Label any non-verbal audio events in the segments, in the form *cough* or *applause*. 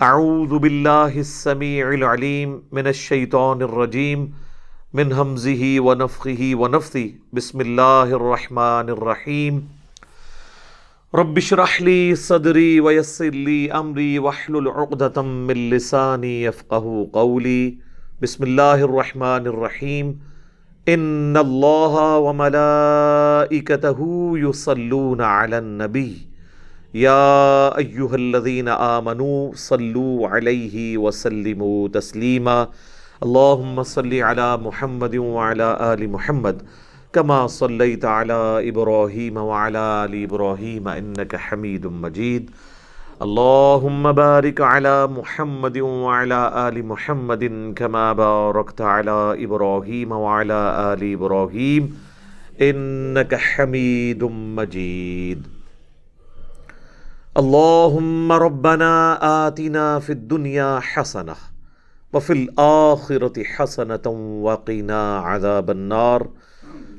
اعوذ باللہ السمیع العلیم من الشیطان الرجیم من حمزه ونفخه ونفثه بسم اللہ الرحمن الرحیم. رب اشرح لي صدری ويسر لي امری واحلل عقدة من لسانی يفقهوا قولی. بسم اللہ الرحمن الرحیم. ان اللہ وملائکته يصلون على النبی. یا ایوہ الذین آمنوا صلو علیہ وسلموا تسلیما اللہم صلی علی محمد وعلی آل محمد کما صلیت علی ابراہیم وعلی آل ابراہیم انکا حمید مجید اللہم بارک علی محمد وعلی آل محمد کما بارکت علی ابراہیم وعلی آل ابراہیم انکا حمید مجید اللهم ربنا آتنا في الدنيا حسنة وفي الآخرة حسنة وقنا عذاب النار.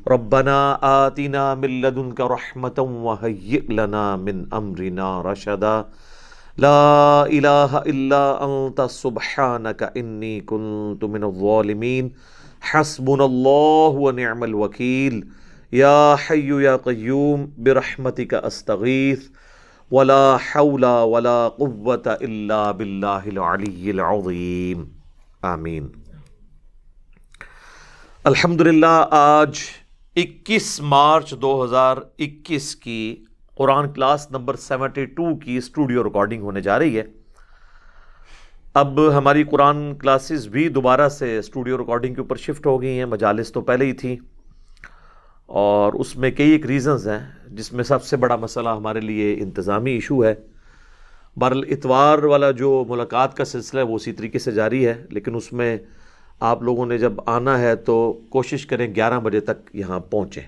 ربنا آتنا من لدنك رحمة وهيئ لنا من أمرنا رشدا. لا إله إلا أنت سبحانك إني كنت من الظالمين حسبنا الله ونعم الوكيل يا حي يا قيوم برحمتك أستغيث ولا حول ولا قوت الا باللہ العلی العظیم آمین. الحمدللہ، آج اکیس مارچ دو ہزار اکیس کی Quran class number seventy two کی اسٹوڈیو ریکارڈنگ ہونے جا رہی ہے۔ اب ہماری قرآن کلاسز بھی دوبارہ سے اسٹوڈیو ریکارڈنگ کے اوپر شفٹ ہو گئی ہیں، مجالس تو پہلے ہی تھیں۔ اور اس میں کئی ایک ریزنز ہیں جس میں سب سے بڑا مسئلہ ہمارے لیے انتظامی ایشو ہے۔ بر اتوار والا جو ملاقات کا سلسلہ ہے وہ اسی طریقے سے جاری ہے، لیکن اس میں آپ لوگوں نے جب آنا ہے تو کوشش کریں گیارہ بجے تک یہاں پہنچیں۔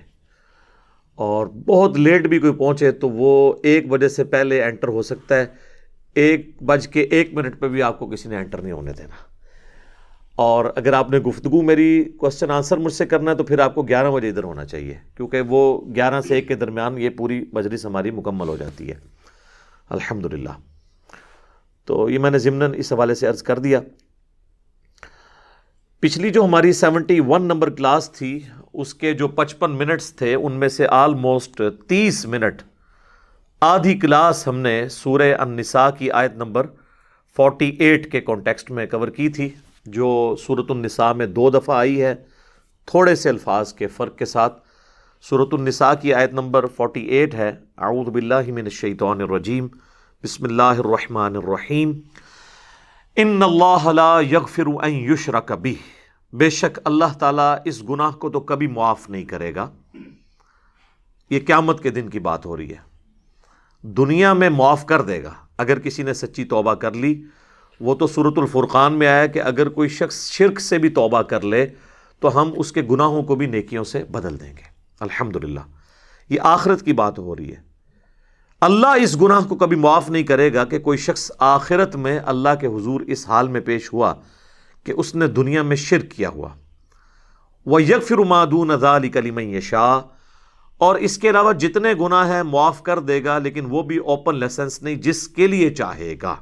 اور بہت لیٹ بھی کوئی پہنچے تو وہ ایک بجے سے پہلے انٹر ہو سکتا ہے۔ ایک بج کے ایک منٹ پہ بھی آپ کو کسی نے انٹر نہیں ہونے دینا۔ اور اگر آپ نے گفتگو میری کوشچن آنسر مجھ سے کرنا ہے تو پھر آپ کو گیارہ بجے ادھر ہونا چاہیے، کیونکہ وہ گیارہ سے ایک کے درمیان یہ پوری مجلس ہماری مکمل ہو جاتی ہے۔ الحمد للہ تو یہ میں نے ضمن اس حوالے سے عرض کر دیا۔ پچھلی جو ہماری سیونٹی ون نمبر کلاس تھی، اس کے جو پچپن منٹس تھے، ان میں سے آلموسٹ تیس منٹ آدھی کلاس ہم نے سورہ النساء کی آیت نمبر فورٹی ایٹ کے کانٹیکسٹ میں کور کی تھی۔ جو صورت النساء میں دو دفعہ آئی ہے، تھوڑے سے الفاظ کے فرق کے ساتھ صورت النساء کی آیت نمبر 48 ہے۔ اعوذ باللہ من الشیطان الرجیم۔ بسم اللہ الرحمن الرحیم۔ ان اللہ لا یغفر ان یشرک بھی بے شک اللہ تعالیٰ اس گناہ کو تو کبھی معاف نہیں کرے گا۔ یہ قیامت کے دن کی بات ہو رہی ہے۔ دنیا میں معاف کر دے گا۔ اگر کسی نے سچی توبہ کر لی وہ تو صورت الفرقان میں آیا کہ اگر کوئی شخص شرک سے بھی توبہ کر لے تو ہم اس کے گناہوں کو بھی نیکیوں سے بدل دیں گے۔ الحمد یہ آخرت کی بات ہو رہی ہے۔ اللہ اس گناہ کو کبھی معاف نہیں کرے گا کہ کوئی شخص آخرت میں اللہ کے حضور اس حال میں پیش ہوا کہ اس نے دنیا میں شرک کیا ہوا۔ وہ یکفر مادون علی کلیم شاہ اور اس کے علاوہ جتنے گناہ ہیں معاف کر دے گا، لیکن وہ بھی اوپن لیسنس نہیں جس کے لیے چاہے گا۔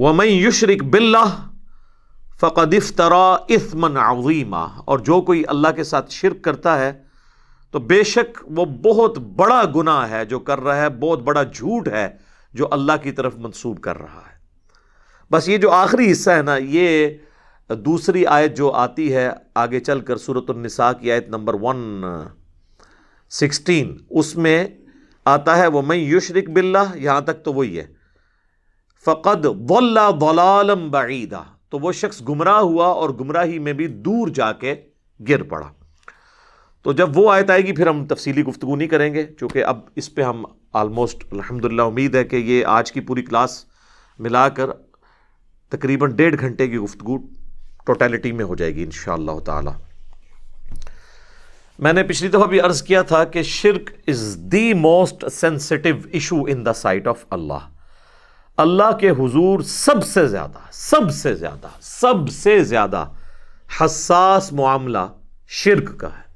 وَمَن يُشْرِكْ بِاللَّهِ فَقَدْ افْتَرَى اِثْمًا عَظِيمًا۔ اور جو کوئی اللہ کے ساتھ شرک کرتا ہے، تو بے شک وہ بہت بڑا گناہ ہے جو کر رہا ہے، بہت بڑا جھوٹ ہے جو اللہ کی طرف منسوب کر رہا ہے۔ بس یہ جو آخری حصہ ہے نا، یہ دوسری آیت جو آتی ہے آگے چل کر صورت النساء کی آیت نمبر ون سکسٹین اس میں آتا ہے وہ میں یشرک بلّہ یہاں تک تو وہی ہے۔ فقد ضلالم بعیدہ تو وہ شخص گمراہ ہوا اور گمراہی میں بھی دور جا کے گر پڑا۔ تو جب وہ آیت آئے گی، پھر ہم تفصیلی گفتگو نہیں کریں گے، چونکہ اب اس پہ ہم آلموسٹ الحمد للہ امید ہے کہ یہ آج کی پوری کلاس ملا کر تقریباً ڈیڑھ گھنٹے کی گفتگو ٹوٹیلٹی میں ہو جائے گی ان شاء اللہ تعالی۔ میں نے پچھلی دفعہ بھی عرض کیا تھا کہ شرک is the most sensitive issue in the sight of Allah Allah کے حضور سب سے زیادہ، سب سے زیادہ، سب سے زیادہ حساس معاملہ شرک کا ہے۔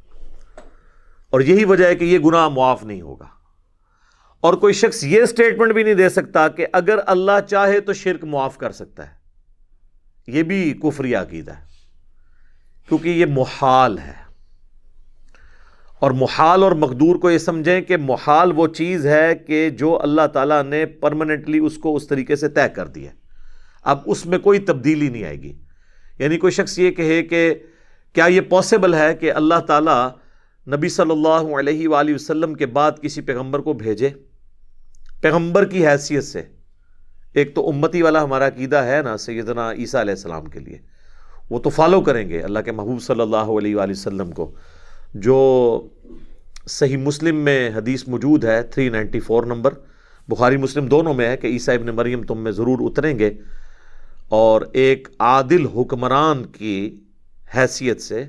اور یہی وجہ ہے کہ یہ گناہ معاف نہیں ہوگا۔ اور کوئی شخص یہ سٹیٹمنٹ بھی نہیں دے سکتا کہ اگر اللہ چاہے تو شرک معاف کر سکتا ہے۔ یہ بھی کفری عقیدہ ہے۔ کیونکہ یہ محال ہے۔ اور محال اور مقدور کو یہ سمجھیں کہ محال وہ چیز ہے کہ جو اللہ تعالیٰ نے پرماننٹلی اس کو اس طریقے سے طے کر دیا اب اس میں کوئی تبدیلی نہیں آئے گی۔ یعنی کوئی شخص یہ کہے کہ کیا یہ پاسبل ہے کہ اللہ تعالیٰ نبی صلی اللہ علیہ وآلہ وسلم کے بعد کسی پیغمبر کو بھیجے؟ پیغمبر کی حیثیت سے۔ ایک تو امتی والا ہمارا عقیدہ ہے نا سیدنا عیسیٰ علیہ السلام کے لیے۔ وہ تو فالو کریں گے اللہ کے محبوب صلی اللہ علیہ وآلہ وسلم کو۔ جو صحیح مسلم میں حدیث موجود ہے 394 نمبر۔ بخاری مسلم دونوں میں ہے کہ عیسیٰ ابن مریم تم میں ضرور اتریں گے۔ اور ایک عادل حکمران کی حیثیت سے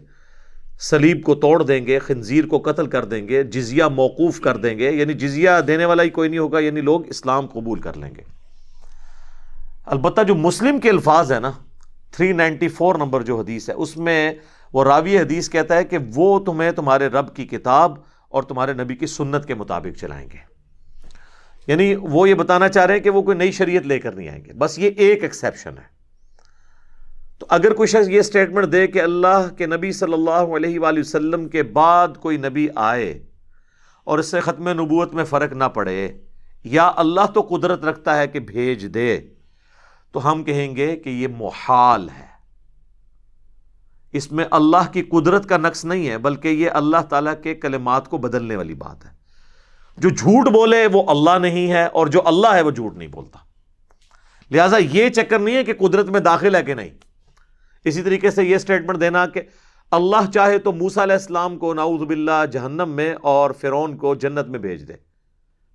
سلیب کو توڑ دیں گے، خنزیر کو قتل کر دیں گے، جزیہ موقوف کر دیں گے۔ یعنی جزیہ دینے والا ہی کوئی نہیں ہوگا یعنی لوگ اسلام قبول کر لیں گے۔ البتہ جو مسلم کے الفاظ ہیں نا 394 نمبر جو حدیث ہے، اس میں وہ راوی حدیث کہتا ہے کہ وہ تمہیں تمہارے رب کی کتاب اور تمہارے نبی کی سنت کے مطابق چلائیں گے۔ یعنی وہ یہ بتانا چاہ رہے ہیں کہ وہ کوئی نئی شریعت لے کر نہیں آئیں گے۔ بس یہ ایک ایکسیپشن ہے۔ تو اگر کوئی شخص یہ اسٹیٹمنٹ دے کہ اللہ کے نبی صلی اللہ علیہ وآلہ وسلم کے بعد کوئی نبی آئے اور اس سے ختم نبوت میں فرق نہ پڑے، یا اللہ تو قدرت رکھتا ہے کہ بھیج دے، تو ہم کہیں گے کہ یہ محال ہے۔ اس میں اللہ کی قدرت کا نقص نہیں ہے، بلکہ یہ اللہ تعالیٰ کے کلمات کو بدلنے والی بات ہے۔ جو جھوٹ بولے وہ اللہ نہیں ہے، اور جو اللہ ہے وہ جھوٹ نہیں بولتا۔ لہذا یہ چکر نہیں ہے کہ قدرت میں داخل ہے کہ نہیں۔ اسی طریقے سے یہ اسٹیٹمنٹ دینا کہ اللہ چاہے تو موسا علیہ السلام کو ناؤز باللہ جہنم میں اور فرون کو جنت میں بھیج دے۔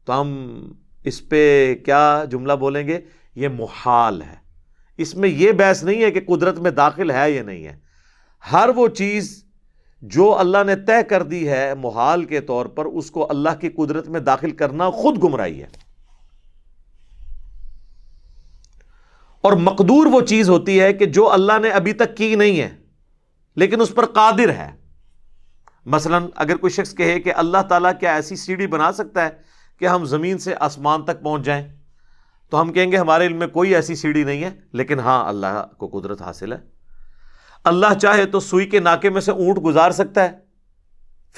تو ہم اس پہ کیا جملہ بولیں گے؟ یہ محال ہے۔ اس میں یہ بحث نہیں ہے کہ قدرت میں داخل ہے یا نہیں ہے۔ ہر وہ چیز جو اللہ نے طے کر دی ہے محال کے طور پر، اس کو اللہ کی قدرت میں داخل کرنا خود گمراہی ہے۔ اور مقدور وہ چیز ہوتی ہے کہ جو اللہ نے ابھی تک کی نہیں ہے، لیکن اس پر قادر ہے۔ مثلا اگر کوئی شخص کہے کہ اللہ تعالیٰ کیا ایسی سیڑھی بنا سکتا ہے کہ ہم زمین سے آسمان تک پہنچ جائیں، تو ہم کہیں گے ہمارے علم میں کوئی ایسی سیڑھی نہیں ہے، لیکن ہاں اللہ کو قدرت حاصل ہے۔ اللہ چاہے تو سوئی کے ناکے میں سے اونٹ گزار سکتا ہے۔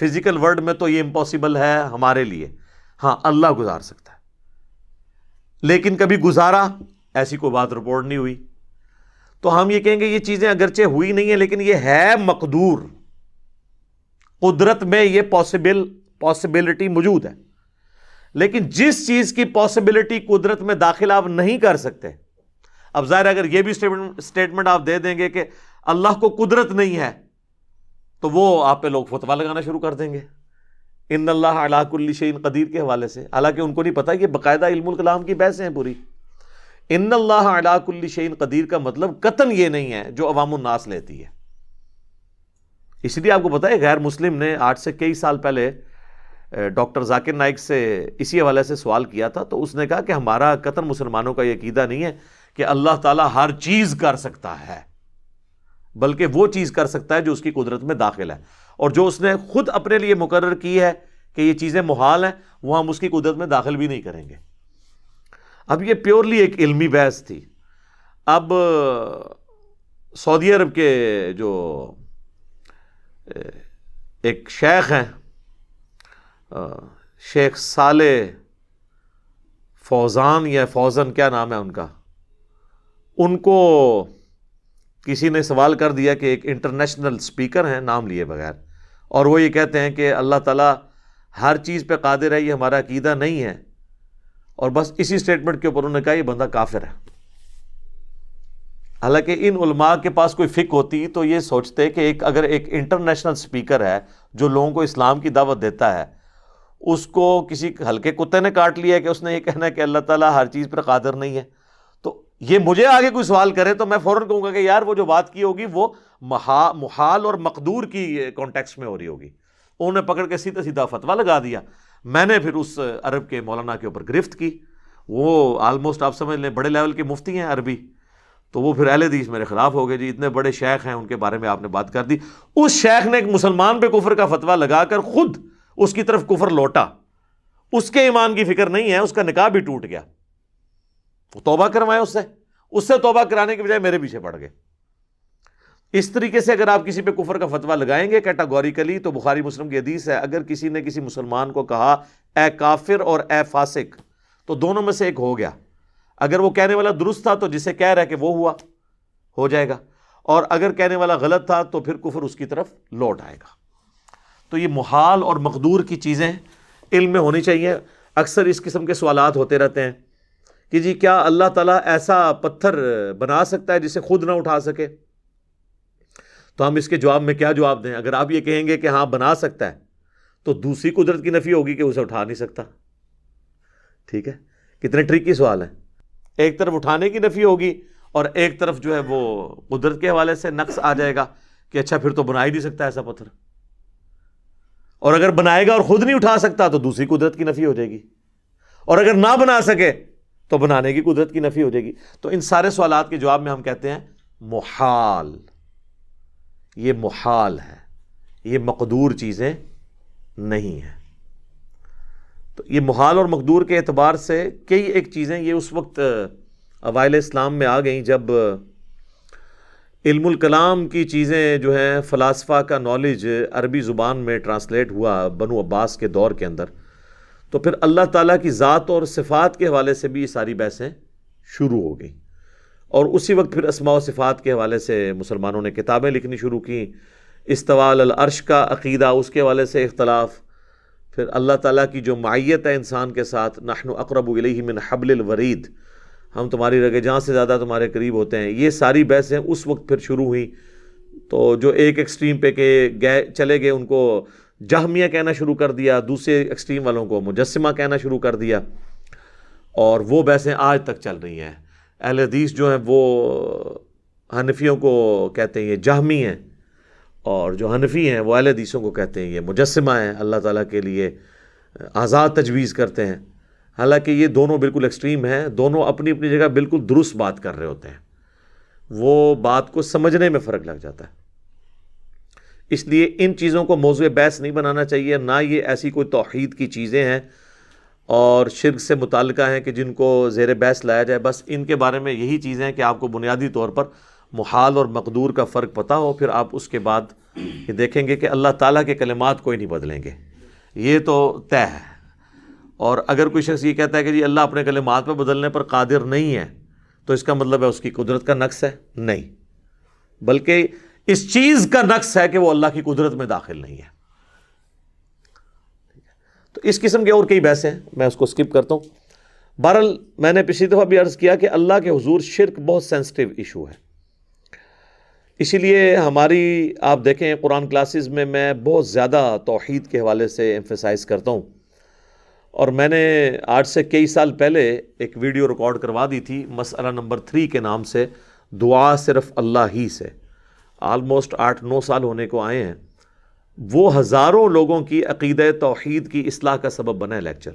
فزیکل ورڈ میں تو یہ امپاسبل ہے ہمارے لیے۔ ہاں اللہ گزار سکتا ہے۔ لیکن کبھی گزارا ایسی کوئی بات رپورٹ نہیں ہوئی۔ تو ہم یہ کہیں گے یہ چیزیں اگرچہ ہوئی نہیں ہیں، لیکن یہ ہے مقدور۔ قدرت میں یہ پاسبل پاسبلٹی موجود ہے۔ لیکن جس چیز کی پاسبلٹی قدرت میں داخل آپ نہیں کر سکتے، اب ظاہر اگر یہ بھی اسٹیٹمنٹ آپ دے دیں گے کہ اللہ کو قدرت نہیں ہے، تو وہ آپ پہ لوگ فتوا لگانا شروع کر دیں گے۔ ان اللہ علاق الشین قدیر کے حوالے سے۔ حالانکہ ان کو نہیں پتا کہ باقاعدہ علم الکلام کی بحثیں ہیں پوری۔ ان اللہ علاق الشین قدیر کا مطلب قطن یہ نہیں ہے جو عوام الناس لیتی ہے۔ اس لیے آپ کو پتا ہے، غیر مسلم نے آج سے کئی سال پہلے ڈاکٹر ذاکر نائک سے اسی حوالے سے سوال کیا تھا۔ تو اس نے کہا کہ ہمارا قطن مسلمانوں کا یہ عقیدہ نہیں ہے کہ اللہ تعالیٰ ہر چیز کر سکتا ہے۔ بلکہ وہ چیز کر سکتا ہے جو اس کی قدرت میں داخل ہے۔ اور جو اس نے خود اپنے لیے مقرر کی ہے کہ یہ چیزیں محال ہیں، وہ ہم اس کی قدرت میں داخل بھی نہیں کریں گے۔ اب یہ پیورلی ایک علمی بحث تھی۔ اب سعودی عرب کے جو ایک شیخ ہیں شیخ صالح فوزان یا فوزن کیا نام ہے ان کا؟ ان کو کسی نے سوال کر دیا کہ ایک انٹرنیشنل اسپیکر ہیں، نام لیے بغیر۔ اور وہ یہ کہتے ہیں کہ اللہ تعالیٰ ہر چیز پہ قادر ہے، یہ ہمارا عقیدہ نہیں ہے۔ اور بس اسی اسٹیٹمنٹ کے اوپر انہوں نے کہا یہ بندہ کافر ہے۔ حالانکہ ان علماء کے پاس کوئی فک ہوتی تو یہ سوچتے کہ ایک اگر ایک انٹرنیشنل اسپیکر ہے جو لوگوں کو اسلام کی دعوت دیتا ہے، اس کو کسی ہلکے کتے نے کاٹ لیا کہ اس نے یہ کہنا ہے کہ اللہ تعالیٰ ہر چیز پر قادر نہیں ہے۔ یہ مجھے آگے کوئی سوال کرے تو میں فوراً کہوں گا کہ یار وہ جو بات کی ہوگی وہ محال اور مقدور کی کانٹیکس میں ہو رہی ہوگی۔ انہوں نے پکڑ کے سیدھا سیدھا فتوا لگا دیا۔ میں نے پھر اس عرب کے مولانا کے اوپر گرفت کی۔ وہ آلموسٹ آپ سمجھ لیں بڑے لیول کے مفتی ہیں عربی۔ تو وہ پھر اہل حدیث میرے خلاف ہو گئے جی اتنے بڑے شیخ ہیں ان کے بارے میں آپ نے بات کر دی۔ اس شیخ نے ایک مسلمان پہ کفر کا فتوا لگا کر خود اس کی طرف کفر لوٹا۔ اس کے ایمان کی فکر نہیں ہے، اس کا نکاح بھی ٹوٹ گیا۔ وہ توبہ کروائے اس سے۔ اس سے توبہ کرانے کے بجائے میرے پیچھے پڑ گئے۔ اس طریقے سے اگر آپ کسی پہ کفر کا فتوا لگائیں گے کیٹاگوریکلی، تو بخاری مسلم کی حدیث ہے، اگر کسی نے کسی مسلمان کو کہا، اے کافر اور اے فاسق تو دونوں میں سے ایک ہو گیا۔ اگر وہ کہنے والا درست تھا، تو جسے کہہ رہا ہے کہ وہ ہوا، ہو جائے گا۔ اور اگر کہنے والا غلط تھا، تو پھر کفر اس کی طرف لوٹ آئے گا۔ تو یہ محال اور مقدور کی چیزیں علم میں ہونی چاہیے۔ اکثر اس قسم کے سوالات ہوتے رہتے ہیں۔ کہ جی کیا اللہ تعالیٰ ایسا پتھر بنا سکتا ہے جسے خود نہ اٹھا سکے؟ تو ہم اس کے جواب میں کیا جواب دیں؟ اگر آپ یہ کہیں گے کہ ہاں بنا سکتا ہے، تو دوسری قدرت کی نفی ہوگی کہ اسے اٹھا نہیں سکتا۔ ٹھیک ہے؟ کتنے ٹرکی سوال ہیں۔ ایک طرف اٹھانے کی نفی ہوگی اور ایک طرف جو ہے وہ قدرت کے حوالے سے نقص آ جائے گا کہ اچھا پھر تو بنا ہی نہیں سکتا ایسا پتھر۔ اور اگر بنائے گا اور خود نہیں اٹھا سکتا، تو دوسری قدرت کی نفی ہو جائے گی۔ اور اگر نہ بنا سکے تو بنانے کی قدرت کی نفی ہو جائے گی۔ تو ان سارے سوالات کے جواب میں ہم کہتے ہیں، محال۔ یہ محال ہے یہ مقدور چیزیں نہیں ہیں۔ تو یہ محال اور مقدور کے اعتبار سے کئی ایک چیزیں، یہ اس وقت اوائل اسلام میں آ گئیں جب علم الکلام کی چیزیں جو ہیں، فلاسفہ کا نالج عربی زبان میں ٹرانسلیٹ ہوا بنو عباس کے دور کے اندر۔ تو پھر اللہ تعالیٰ کی ذات اور صفات کے حوالے سے بھی یہ ساری بحثیں شروع ہو گئیں۔ اور اسی وقت پھر اسماء و صفات کے حوالے سے مسلمانوں نے کتابیں لکھنی شروع کیں استوال العرش کا عقیدہ، اس کے حوالے سے اختلاف۔ پھر اللہ تعالیٰ کی جو معیت ہے انسان کے ساتھ، نحن اقرب الیہ من حبل الورید۔ ہم تمہاری رگے جہاں سے زیادہ تمہارے قریب ہوتے ہیں۔ یہ ساری بحثیں اس وقت پھر شروع ہوئیں۔ تو جو ایک ایکسٹریم پہ کہ گئے، چلے گئے، ان کو جہمیہ کہنا شروع کر دیا، دوسرے ایکسٹریم والوں کو، مجسمہ کہنا شروع کر دیا۔ اور وہ بحثیں آج تک چل رہی ہیں۔ اہل حدیث جو ہیں، وہ حنفیوں کو کہتے ہیں یہ جہمی ہیں۔ اور جو حنفی ہیں، وہ اہل حدیثوں کو کہتے ہیں یہ مجسمہ ہیں۔ اللہ تعالیٰ کے لیے آزاد تجویز کرتے ہیں۔ حالانکہ یہ دونوں بالکل ایکسٹریم ہیں۔ دونوں اپنی اپنی جگہ بالکل درست بات کر رہے ہوتے ہیں۔ وہ بات کو سمجھنے میں فرق لگ جاتا ہے۔ اس لیے ان چیزوں کو موضوع بحث نہیں بنانا چاہیے، نہ یہ ایسی کوئی توحید کی چیزیں ہیں اور شرک سے متعلقہ ہیں کہ جن کو زیر بحث لایا جائے۔ بس ان کے بارے میں یہی چیزیں ہیں کہ آپ کو بنیادی طور پر محال اور مقدور کا فرق پتہ ہو، پھر آپ اس کے بعد یہ دیکھیں گے کہ اللہ تعالیٰ کے کلمات کوئی نہیں بدلیں گے۔ یہ تو طے ہے۔ اور اگر کوئی شخص یہ کہتا ہے کہ جی اللہ اپنے کلمات پہ بدلنے پر قادر نہیں ہے، تو اس کا مطلب ہے اس کی قدرت کا نقص ہے؟ نہیں۔ بلکہ اس چیز کا نقص ہے کہ وہ اللہ کی قدرت میں داخل نہیں ہے۔ تو اس قسم کے اور کئی بحثیں ہیں، میں اس کو اسکپ کرتا ہوں۔ بہرحال، میں نے پچھلی دفعہ بھی عرض کیا کہ اللہ کے حضور شرک بہت سینسٹیو ایشو ہے۔ اسی لیے ہماری، آپ دیکھیں قرآن کلاسز میں میں بہت زیادہ توحید کے حوالے سے ایمفیسائز کرتا ہوں۔ اور میں نے آج سے کئی سال پہلے ایک ویڈیو ریکارڈ کروا دی تھی مسئلہ نمبر تھری کے نام سے، دعا صرف اللہ ہی سے۔ آلموسٹ آٹھ نو سال ہونے کو آئے ہیں، وہ ہزاروں لوگوں کی عقید توحید کی اصلاح کا سبب بنا ہے لیکچر۔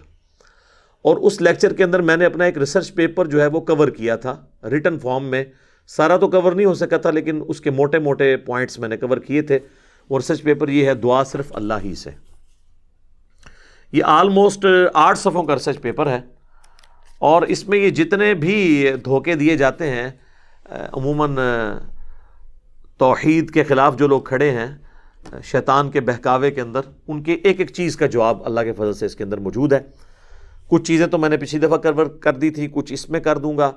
اور اس لیکچر کے اندر میں نے اپنا ایک ریسرچ پیپر جو ہے وہ کور کیا تھا ریٹن فارم میں۔ سارا تو کور نہیں ہو سکا تھا، لیکن اس کے موٹے موٹے پوائنٹس میں نے کور کیے تھے۔ وہ ریسرچ پیپر یہ ہے، دعا صرف اللہ ہی سے۔ یہ آلموسٹ آٹھ صفوں کا ریسرچ پیپر ہے۔ اور اس میں یہ جتنے بھی دھوکے دیے جاتے ہیں، عموماً توحید کے خلاف جو لوگ کھڑے ہیں، شیطان کے بہکاوے کے اندر، ان کے ایک ایک چیز کا جواب اللہ کے فضل سے اس کے اندر موجود ہے۔ کچھ چیزیں تو میں نے پچھلی دفعہ کر دی تھی کچھ اس میں کر دوں گا۔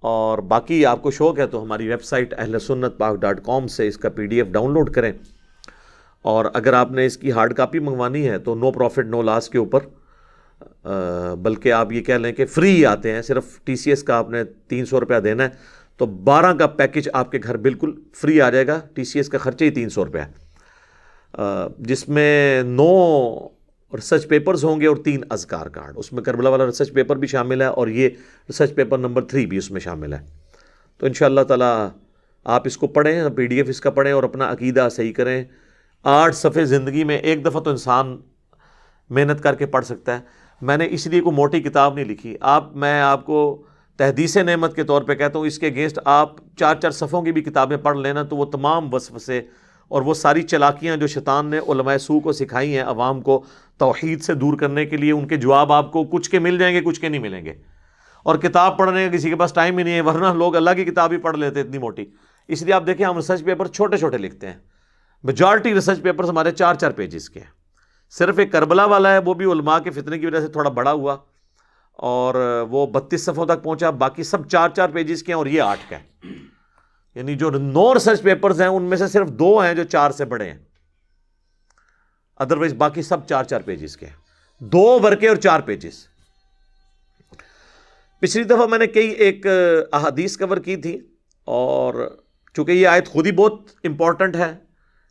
اور باقی آپ کو شوق ہے تو ہماری ویب سائٹ اہل سنت پاک ڈاٹ کام سے اس کا P D F download کریں۔ اور اگر آپ نے اس کی ہارڈ کاپی منگوانی ہے تو نو پروفٹ نو لاس کے اوپر بلکہ آپ یہ کہہ لیں کہ فری آتے ہیں، صرف ٹی سی ایس کا آپ نے تین سو روپیہ دینا ہے۔ تو بارہ کا پیکج آپ کے گھر بالکل فری آ جائے گا ٹی سی ایس کا خرچہ ہی تین سو روپیہ ہے۔ جس میں نو ریسرچ پیپرز ہوں گے اور تین ازکار کارڈ اس میں کربلا والا ریسرچ پیپر بھی شامل ہے اور یہ ریسرچ پیپر نمبر تھری بھی اس میں شامل ہے۔ تو ان شاء اللہ تعالیٰ آپ اس کو پڑھیں پی ڈی ایف اس کا پڑھیں اور اپنا عقیدہ صحیح کریں۔ آٹھ صفحے زندگی میں ایک دفعہ تو انسان محنت کر کے پڑھ سکتا ہے۔ میں نے اس لیے کوئی موٹی کتاب نہیں لکھی۔ آپ، میں آپ کو تحدیث نعمت کے طور پہ کہتا ہوں، اس کے اگینسٹ آپ چار چار صفوں کی بھی کتابیں پڑھ لینا تو وہ تمام وسوسے اور وہ ساری چلاکیاں جو شیطان نے علماء سو کو سکھائی ہیں، عوام کو توحید سے دور کرنے کے لیے، ان کے جواب آپ کو کچھ کے مل جائیں گے، کچھ کے نہیں ملیں گے۔ اور کتاب پڑھنے کا کسی کے پاس ٹائم ہی نہیں ہے، ورنہ لوگ اللہ کی کتاب ہی پڑھ لیتے اتنی موٹی۔ اس لیے آپ دیکھیں، ہم ریسرچ پیپر چھوٹے چھوٹے لکھتے ہیں۔ میجارٹی ریسرچ پیپر ہمارے چار چار پیجز کے ہیں۔ صرف ایک کربلا والا ہے، وہ بھی علماء کے فتنے کی وجہ سے تھوڑا بڑا ہوا۔ اور وہ بتیس صفوں تک پہنچا، باقی سب چار چار پیجز کے ہیں اور یہ آٹھ کا ہے یعنی جو نو ریسرچ پیپرز ہیں، ان میں سے صرف دو ہیں جو چار سے بڑے ہیں۔ ادروائز باقی سب چار چار پیجز کے ہیں۔ دو ورکے اور چار پیجز پچھلی دفعہ میں نے کئی ایک احادیث کور کی تھی اور چونکہ یہ آیت خود ہی بہت امپورٹنٹ ہے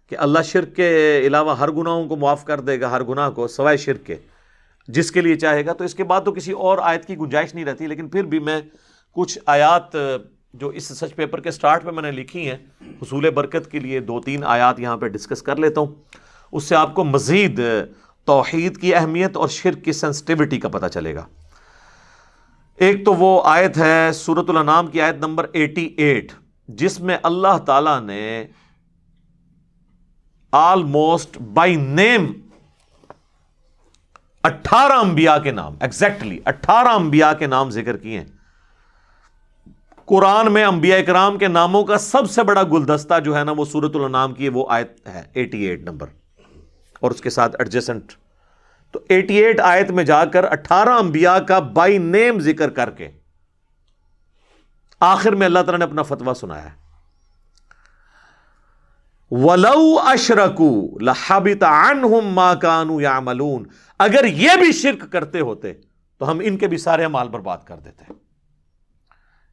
کہ اللہ شرک کے علاوہ ہر گناہوں کو معاف کر دے گا، ہر گناہ کو، سوائے شرک کے۔ جس کے لیے چاہے گا، تو اس کے بعد تو کسی اور آیت کی گنجائش نہیں رہتی، لیکن پھر بھی میں کچھ آیات جو اس سچ پیپر کے سٹارٹ پہ میں نے لکھی ہیں، حصول برکت کے لیے دو تین آیات یہاں پہ ڈسکس کر لیتا ہوں۔ اس سے آپ کو مزید توحید کی اہمیت اور شرک کی سینسٹیوٹی کا پتہ چلے گا۔ ایک تو وہ آیت ہے سورت الانام کی آیت نمبر ایٹی ایٹ جس میں اللہ تعالیٰ نے آلموسٹ بائی نیم اٹھارہ انبیاء کے نام ایگزیکٹلی اٹھارہ انبیاء کے نام ذکر کیے ہیں۔ قرآن میں انبیاء اکرام کے ناموں کا سب سے بڑا گلدستہ جو ہے نا وہ سورت النام کی وہ آیت ہے ایٹی ایٹ نمبر۔ اور اس کے ساتھ ایڈجسنٹ تو ایٹی ایٹ آیت میں جا کر اٹھارہ انبیاء کا بائی نیم ذکر کر کے آخر میں اللہ تعالیٰ نے اپنا فتوا سنایا ہے۔ ولو اشرکو لحبت عنہم ما کانو یعملون اگر یہ بھی شرک کرتے ہوتے، تو ہم ان کے بھی سارے مال برباد کر دیتے۔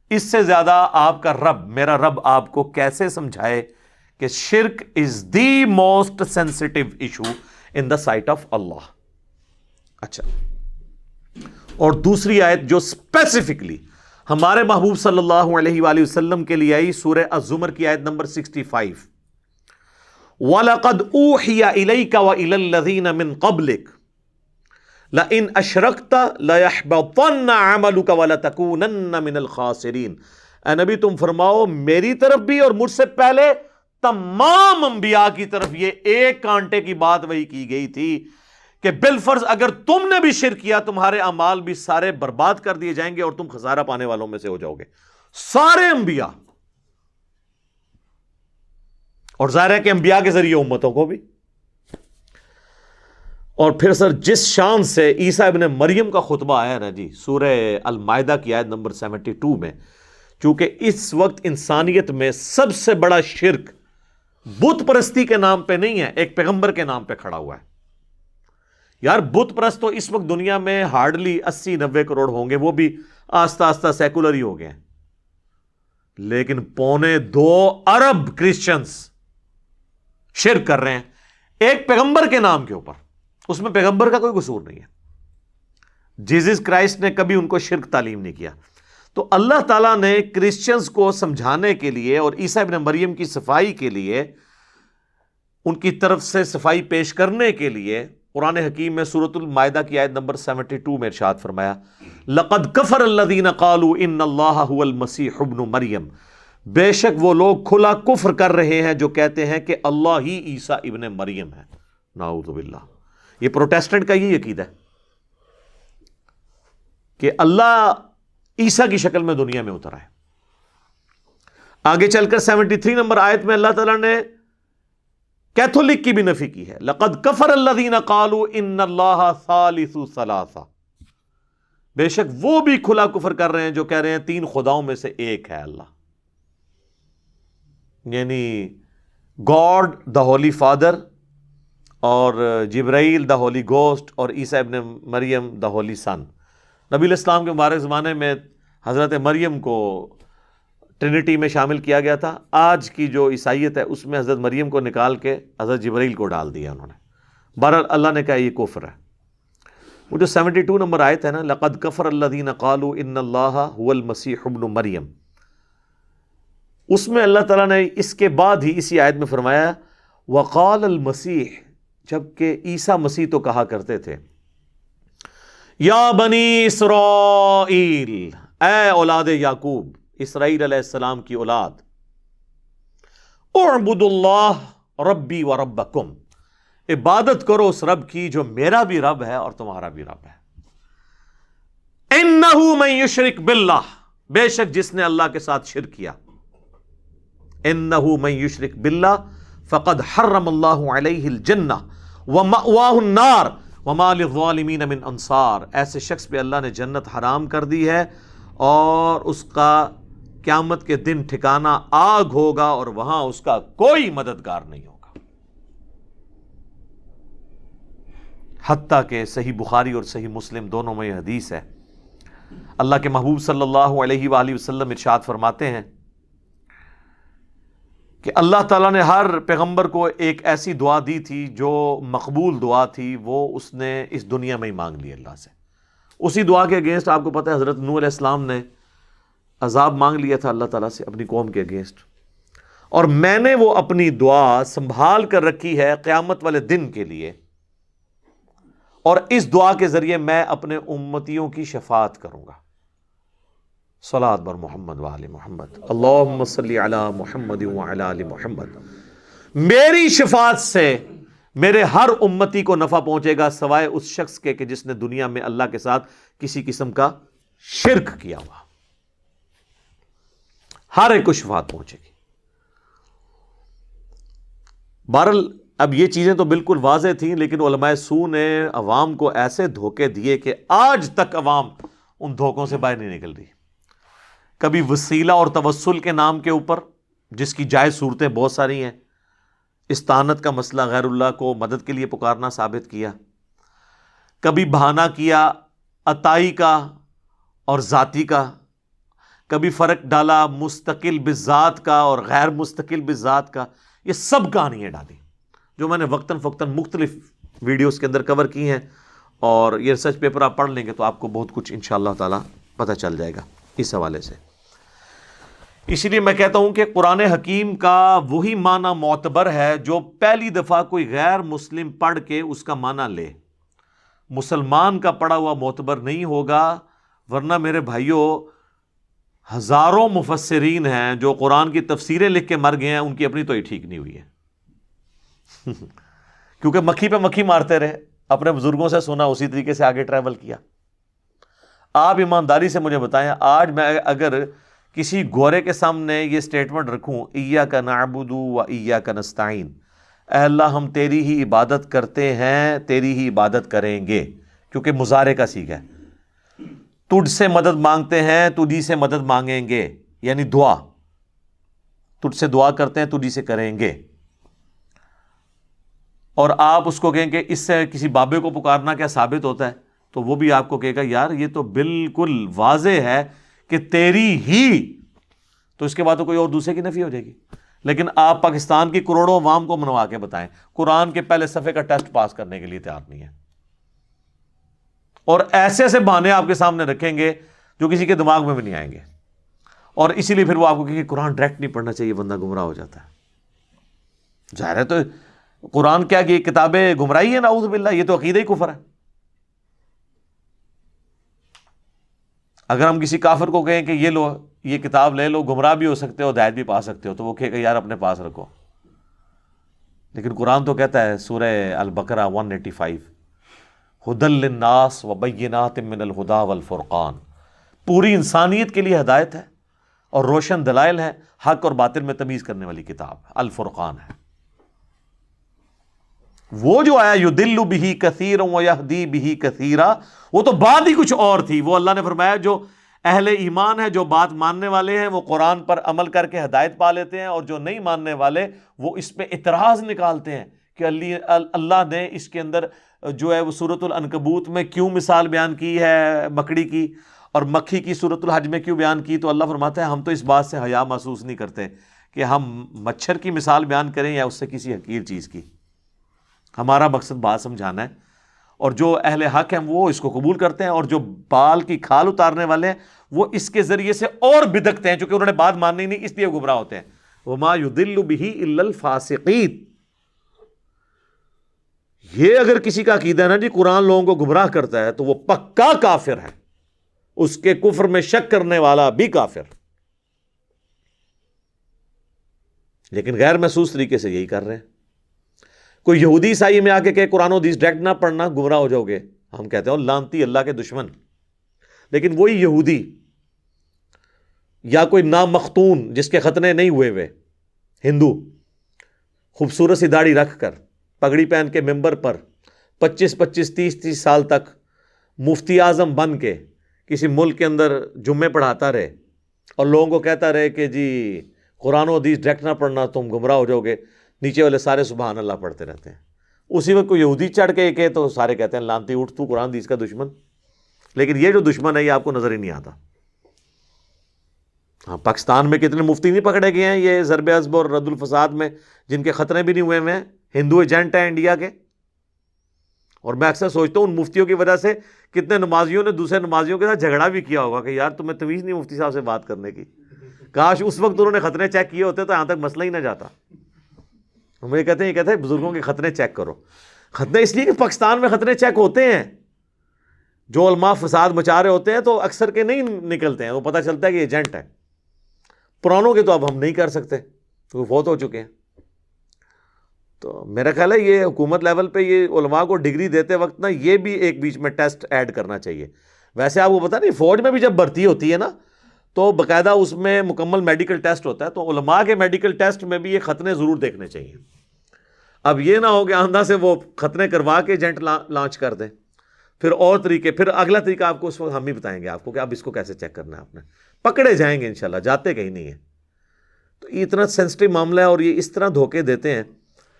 اس سے زیادہ آپ کا رب، میرا رب آپ کو کیسے سمجھائے کہ شرک is the most sensitive issue in the sight of Allah اچھا۔ اور دوسری آیت جو اسپیسیفکلی ہمارے محبوب صلی اللہ علیہ وآلہ وسلم کے لیے آئی، سورہ الزمر کی آیت نمبر سکسٹی فائیو وَلَقَدْ أُوحِيَ إِلَيْكَ وَإِلَى الَّذِينَ مِن قَبْلِكَ. لَإِنْ أَشْرَكْتَ لَيَحْبَطَنَّ عَمَلُكَ وَلَتَكُونَنَّ مِنَ الْخَاسِرِينَ. اے نبی، تم فرماؤ، میری طرف بھی اور مجھ سے پہلے تمام انبیاء کی طرف یہ ایک کانٹے کی بات وہی کی گئی تھی کہ بالفرض اگر تم نے بھی شرک کیا، تمہارے امال بھی سارے برباد کر دیے جائیں گے اور تم خسارہ پانے والوں میں سے ہو جاؤ گے۔ سارے انبیاء اور ظاہر ہے کہ انبیاء کے ذریعے امتوں کو بھی۔ اور پھر سر، جس شان سے عیسیٰ ابن مریم کا خطبہ آیا نا جی سورہ المائدہ کی آیت نمبر سیونٹی ٹو میں، چونکہ اس وقت انسانیت میں سب سے بڑا شرک بت پرستی کے نام پہ نہیں ہے، ایک پیغمبر کے نام پہ کھڑا ہوا ہے۔ یار، بت پرست تو اس وقت دنیا میں ہارڈلی اسی نوے کروڑ ہوں گے، وہ بھی آستہ آستہ سیکولر ہی ہو گئے ہیں۔ لیکن پونے دو ارب کرسچنس شرک کر رہے ہیں۔ ایک پیغمبر کے نام کے اوپر، اس میں پیغمبر کا کوئی قصور نہیں ہے۔ جیزس کرائسٹ نے کبھی ان کو شرک تعلیم نہیں کیا۔ تو اللہ تعالیٰ نے کرسچنس کو سمجھانے کے لیے اور عیسیٰ ابن مریم کی صفائی کے لیے، ان کی طرف سے صفائی پیش کرنے کے لیے قرآن حکیم میں سورت المائدہ کی آیت نمبر سیونٹی ٹو میں ارشاد فرمایا، لقد کفر اللہ قالوا ان اللہ المسیح ابن مریم۔ بے شک وہ لوگ کھلا کفر کر رہے ہیں جو کہتے ہیں کہ اللہ ہی عیسیٰ ابن مریم ہے۔ ناؤذ باللہ۔ یہ پروٹیسٹنٹ کا یہ عقید ہے کہ اللہ عیسیٰ کی شکل میں دنیا میں اترا ہے آگے چل کر سیونٹی تھری نمبر آیت میں اللہ تعالیٰ نے کیتھولک کی بھی نفی کی ہے۔ لقد کفر اللہ دینا کالو ان اللہ ثالث ثلاثہ۔ بے شک وہ بھی کھلا کفر کر رہے ہیں جو کہہ رہے ہیں تین خداؤں میں سے ایک ہے اللہ۔ یعنی گاڈ دا ہولی فادر اور جبرائیل دا ہولی گوسٹ اور عیسیٰ ابن مریم دا ہولی سن۔ نبی الاسلام کے مبارک زمانے میں حضرت مریم کو ٹرینٹی میں شامل کیا گیا تھا۔ آج کی جو عیسائیت ہے، اس میں حضرت مریم کو نکال کے حضرت جبرائیل کو ڈال دیا انہوں نے۔ بہرحال اللہ نے کہا یہ کفر ہے۔ وہ جو سیونٹی ٹو نمبر آئے تھے نا، لقد کفر اللہ دین قالو ان اللہ المسیح ابن مریم اس میں اللہ تعالیٰ نے اس کے بعد ہی اسی آیت میں فرمایا، وقال المسیح جبکہ عیسیٰ مسیح تو کہا کرتے تھے، یا بنی اسرائیل، اے اولاد یعقوب، اسرائیل علیہ السلام کی اولاد اعبد اللہ ربی و ربکم، عبادت کرو اس رب کی جو میرا بھی رب ہے اور تمہارا بھی رب ہے۔ انہو من یشرک باللہ، بے شک جس نے اللہ کے ساتھ شرک کیا۔ انہو من یشرک باللہ فقد حرم اللہ علیہ الجنہ ومأواہ النار وما للظالمین من انصار۔ ایسے شخص پہ اللہ نے جنت حرام کر دی ہے اور اس کا قیامت کے دن ٹھکانہ آگ ہوگا اور وہاں اس کا کوئی مددگار نہیں ہوگا۔ حتیٰ کہ صحیح بخاری اور صحیح مسلم دونوں میں یہ حدیث ہے۔ اللہ کے محبوب صلی اللہ علیہ وآلہ وسلم ارشاد فرماتے ہیں کہ اللہ تعالیٰ نے ہر پیغمبر کو ایک ایسی دعا دی تھی جو مقبول دعا تھی، وہ اس نے اس دنیا میں ہی مانگ لی اللہ سے۔ اسی دعا کے اگینسٹ آپ کو پتہ ہے، حضرت نور علیہ السلام نے عذاب مانگ لیا تھا اللہ تعالیٰ سے اپنی قوم کے اگینسٹ اور میں نے وہ اپنی دعا سنبھال کر رکھی ہے قیامت والے دن کے لیے۔ اور اس دعا کے ذریعے میں اپنے امتیوں کی شفاعت کروں گا۔ سلاد بر محمد وآل محمد۔ اللہ صلی علی محمد علی محمد۔ میری شفاعت سے میرے ہر امتی کو نفع پہنچے گا سوائے اس شخص کے کہ جس نے دنیا میں اللہ کے ساتھ کسی قسم کا شرک کیا ہوا۔ ہر ایک کو شفاعت پہنچے گی۔ بہرل اب یہ چیزیں تو بالکل واضح تھیں، لیکن علماء سو نے عوام کو ایسے دھوکے دیے کہ آج تک عوام ان دھوکوں سے باہر نہیں نکل رہی۔ کبھی وسیلہ اور توسل کے نام کے اوپر، جس کی جائز صورتیں بہت ساری ہیں، استانت کا مسئلہ غیر اللہ کو مدد کے لیے پکارنا ثابت کیا، کبھی بہانہ کیا، عطائی کا اور ذاتی کا، کبھی فرق ڈالا مستقل بذات کا اور غیر مستقل بذات کا، یہ سب کہانیاں ڈالی جو میں نے وقتاً فوقتاً مختلف ویڈیوز کے اندر کور کی ہیں، اور یہ ریسرچ پیپر آپ پڑھ لیں گے تو آپ کو بہت کچھ ان شاء اللہ تعالیٰ پتہ چل جائے گا اس حوالے سے۔ اسی لیے میں کہتا ہوں کہ قرآن حکیم کا وہی معنی معتبر ہے جو پہلی دفعہ کوئی غیر مسلم پڑھ کے اس کا معنی لے۔ مسلمان کا پڑھا ہوا معتبر نہیں ہوگا، ورنہ میرے بھائیوں ہزاروں مفسرین ہیں جو قرآن کی تفسیریں لکھ کے مر گئے ہیں، ان کی اپنی تو ہی ٹھیک نہیں ہوئی ہے۔ *laughs* کیونکہ مکھی پہ مکھی مارتے رہے، اپنے بزرگوں سے سنا، اسی طریقے سے آگے ٹریول کیا۔ آپ ایمانداری سے مجھے بتائیں، آج میں اگر کسی گورے کے سامنے یہ اسٹیٹمنٹ رکھوں ایا کا نابودو و ایا کا نستعین اے اللہ، ہم تیری ہی عبادت کرتے ہیں، تیری ہی عبادت کریں گے، کیونکہ مظاہرے کا سیکھ ہے۔ تجھ سے مدد مانگتے ہیں، تجھی سے مدد مانگیں گے یعنی دعا۔ تجھ سے دعا کرتے ہیں، تجھی سے کریں گے۔ اور آپ اس کو کہیں کہ اس سے کسی بابے کو پکارنا کیا ثابت ہوتا ہے، تو وہ بھی آپ کو کہے گا، یار، یہ تو بالکل واضح ہے کہ تیری ہی تو اس کے بعد تو کوئی اور دوسرے کی نفی ہو جائے گی۔ لیکن آپ پاکستان کی کروڑوں عوام کو منوا کے بتائیں، قرآن کے پہلے صفحے کا ٹیسٹ پاس کرنے کے لیے تیار نہیں ہے۔ اور ایسے ایسے بہانے آپ کے سامنے رکھیں گے جو کسی کے دماغ میں بھی نہیں آئیں گے۔ اور اسی لیے پھر وہ آپ کو کہ قرآن ڈائریکٹ نہیں پڑھنا چاہیے، بندہ گمراہ ہو جاتا ہے۔ ظاہر ہے تو قرآن کیا کہ کتابیں گمراہی ہے نعوذ باللہ، یہ تو عقیدہ ہی کفر ہے۔ اگر ہم کسی کافر کو کہیں کہ یہ لو، یہ کتاب لے لو، گمراہ بھی ہو سکتے ہو دائت بھی پا سکتے ہو، تو وہ کہے گا، یار اپنے پاس رکھو۔ لیکن قرآن تو کہتا ہے، سورہ البقرہ ون ایٹی فائیو ہدل الناس و بینات من الہدا والفرقان پوری انسانیت کے لیے ہدایت ہے اور روشن دلائل ہے حق اور باطل میں تمیز کرنے والی کتاب، الفرقان ہے۔ وہ جو آیا یو دل بھی کثیر دی بھی کثیرا، وہ تو بات ہی کچھ اور تھی۔ وہ اللہ نے فرمایا، جو اہل ایمان ہے جو بات ماننے والے ہیں، وہ قرآن پر عمل کر کے ہدایت پا لیتے ہیں، اور جو نہیں ماننے والے، وہ اس پہ اعتراض نکالتے ہیں کہ اللہ نے اس کے اندر جو ہے، وہ صورت العنکبوت میں کیوں مثال بیان کی ہے، مکڑی کی، اور مکھی کی صورت الحج میں کیوں بیان کی؟ تو اللہ فرماتا ہے، ہم تو اس بات سے حیا محسوس نہیں کرتے کہ ہم مچھر کی مثال بیان کریں یا اس سے کسی حقیر چیز کی۔ ہمارا مقصد بات سمجھانا ہے۔ اور جو اہل حق ہیں وہ اس کو قبول کرتے ہیں اور جو بال کی کھال اتارنے والے ہیں وہ اس کے ذریعے سے اور بدکتے ہیں، چونکہ انہوں نے بات ماننی نہیں، اس لیے گمراہ ہوتے ہیں۔ وہ ما دل بھی الفاسقین۔ یہ اگر کسی کا عقیدہ نا جی قرآن لوگوں کو گمراہ کرتا ہے تو وہ پکا کافر ہے۔ اس کے کفر میں شک کرنے والا بھی کافر۔ لیکن غیر محسوس طریقے سے یہی کر رہے ہیں۔ کوئی یہودی عیسائی میں آ کے کہ قرآن و حدیث ڈائریکٹ نہ پڑھنا، گمراہ ہو جاؤ گے۔ ہم کہتے ہیں لانتی اللہ کے دشمن۔ لیکن وہی یہودی یا کوئی نامختون جس کے ختنے نہیں ہوئے ہوئے، ہندو، خوبصورت سی داڑھی رکھ کر، پگڑی پہن کے ممبر پر، پچیس پچیس، تیس تیس سال تک مفتی اعظم بن کے کسی ملک کے اندر جمعے پڑھاتا رہے اور لوگوں کو کہتا رہے کہ جی قرآن و حدیث ڈائریکٹ نہ پڑھنا، تم گمراہ ہو جاؤ گے۔ نیچے والے سارے سبحان اللہ پڑھتے رہتے ہیں۔ اسی وقت کوئی یہودی چڑھ کے کہ تو سارے کہتے ہیں، لانتی اٹھ تو قرآن دیس کا دشمن۔ لیکن یہ جو دشمن ہے، یہ آپ کو نظر ہی نہیں آتا۔ ہاں پاکستان میں کتنے مفتی نہیں پکڑے گئے ہیں، یہ ضرب ازب اور رد الفساد میں جن کے خطرے بھی نہیں ہوئے ہوئے ہیں۔ ہندو ایجنٹ ہیں انڈیا کے۔ اور میں اکثر سوچتا ہوں ان مفتیوں کی وجہ سے کتنے نمازیوں نے دوسرے نمازیوں کے ساتھ جھگڑا بھی کیا ہوگا کہ یار، تمہیں تویز نہیں مفتی صاحب سے بات کرنے کی۔ کاش اس وقت انہوں نے خطرے چیک کیے ہوتے تو یہاں تک مسئلہ ہی نہ جاتا۔ ہم یہ کہتے ہیں، یہ کہتے ہیں بزرگوں کے خطرے چیک کرو۔ خطرے اس لیے کہ پاکستان میں خطرے چیک ہوتے ہیں۔ جو علماء فساد مچا رہے ہوتے ہیں تو اکثر کے نہیں نکلتے ہیں وہ پتہ چلتا ہے کہ ایجنٹ ہے۔ پرانوں کے تو اب ہم نہیں کر سکتے وہ فوت ہو چکے ہیں۔ تو میرا خیال ہے، یہ حکومت لیول پہ یہ علماء کو ڈگری دیتے وقت نا، یہ بھی ایک بیچ میں ٹیسٹ ایڈ کرنا چاہیے۔ ویسے آپ کو پتا نہیں، فوج میں بھی جب بھرتی ہوتی ہے نا تو باقاعدہ اس میں مکمل میڈیکل ٹیسٹ ہوتا ہے، تو علماء کے میڈیکل ٹیسٹ میں بھی یہ ختنے ضرور دیکھنے چاہیے۔ اب یہ نہ ہو کہ آندھا سے وہ ختنے کروا کے ایجنٹ لانچ کر دیں۔ پھر اور طریقے، پھر اگلا طریقہ آپ کو اس وقت ہم ہی بتائیں گے آپ کو کہ اب اس کو کیسے چیک کرنا ہے آپ نے۔ پکڑے جائیں گے انشاءاللہ، جاتے کہیں نہیں ہیں۔ تو یہ اتنا سینسٹیو معاملہ ہے اور یہ اس طرح دھوکے دیتے ہیں۔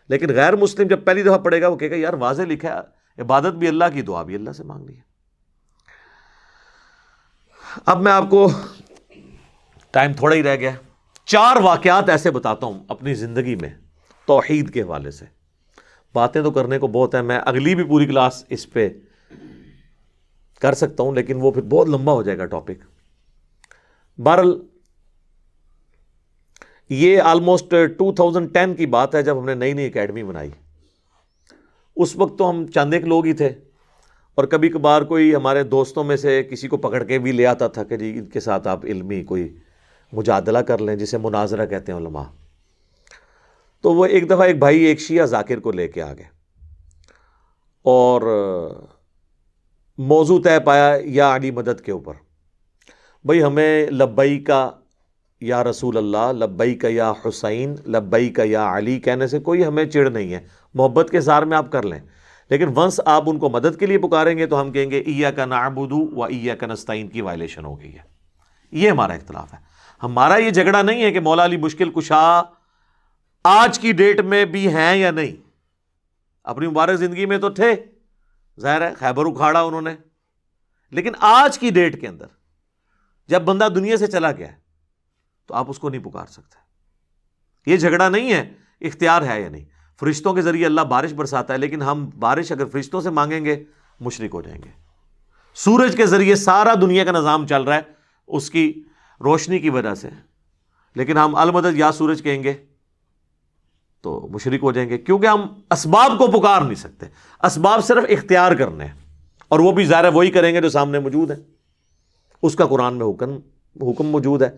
لیکن غیر مسلم جب پہلی دفعہ پڑے گا، وہ کہے گا، یار واضح لکھا ہے، عبادت بھی اللہ کی، دعا بھی اللہ سے مانگنی ہے۔ اب میں آپ کو ٹائم تھوڑا ہی رہ گیا. چار واقعات ایسے بتاتا ہوں اپنی زندگی میں توحید کے حوالے سے. باتیں تو کرنے کو بہت ہیں. میں اگلی بھی پوری کلاس اس پہ کر سکتا ہوں، لیکن وہ پھر بہت لمبا ہو جائے گا ٹاپک بہرل یہ آلموسٹ ٹو تھاؤزینڈ ٹین کی بات ہے جب ہم نے نئی نئی اکیڈمی بنائی. اس وقت تو ہم چند ایک لوگ ہی تھے، اور کبھی کبھار کوئی ہمارے دوستوں میں سے کسی کو پکڑ کے بھی لے آتا تھا کہ جی ان کے ساتھ آپ علمی کوئی مجادلہ کر لیں جسے مناظرہ کہتے ہیں علماء۔ تو وہ ایک دفعہ ایک بھائی، ایک شیعہ ذاکر کو لے کے آ گئے۔ اور موضوع طے پایا یا علی مدد کے اوپر۔ بھائی، ہمیں لبئی کا یا رسول اللہ لبئی کا یا حسین لبئی کا یا علی کہنے سے کوئی ہمیں چڑ نہیں ہے۔ محبت کے سار میں آپ کر لیں۔ لیکن ونس آپ ان کو مدد کے لیے پکاریں گے تو ہم کہیں گے ایا کا نعبدو و ایا کا نستعین کی وائلیشن ہو گئی ہے۔ یہ ہمارا اختلاف ہے۔ ہمارا یہ جھگڑا نہیں ہے کہ مولا علی مشکل کشا آج کی ڈیٹ میں بھی ہیں یا نہیں؟ اپنی مبارک زندگی میں تو تھے۔ ظاہر ہے، خیبر اکھاڑا انہوں نے۔ لیکن آج کی ڈیٹ کے اندر جب بندہ دنیا سے چلا گیا ہے، تو آپ اس کو نہیں پکار سکتے۔ یہ جھگڑا نہیں ہے اختیار ہے یا نہیں۔ فرشتوں کے ذریعے اللہ بارش برساتا ہے، لیکن ہم بارش اگر فرشتوں سے مانگیں گے، مشرق ہو جائیں گے۔ سورج کے ذریعے سارا دنیا کا نظام چل رہا ہے، اس کی روشنی کی وجہ سے۔ لیکن ہم المدد یا سورج کہیں گے تو مشرق ہو جائیں گے، کیونکہ ہم اسباب کو پکار نہیں سکتے۔ اسباب صرف اختیار کرنے ہیں، اور وہ بھی ظاہر وہی کریں گے جو سامنے موجود ہے اس کا قرآن میں حکم حکم موجود ہے۔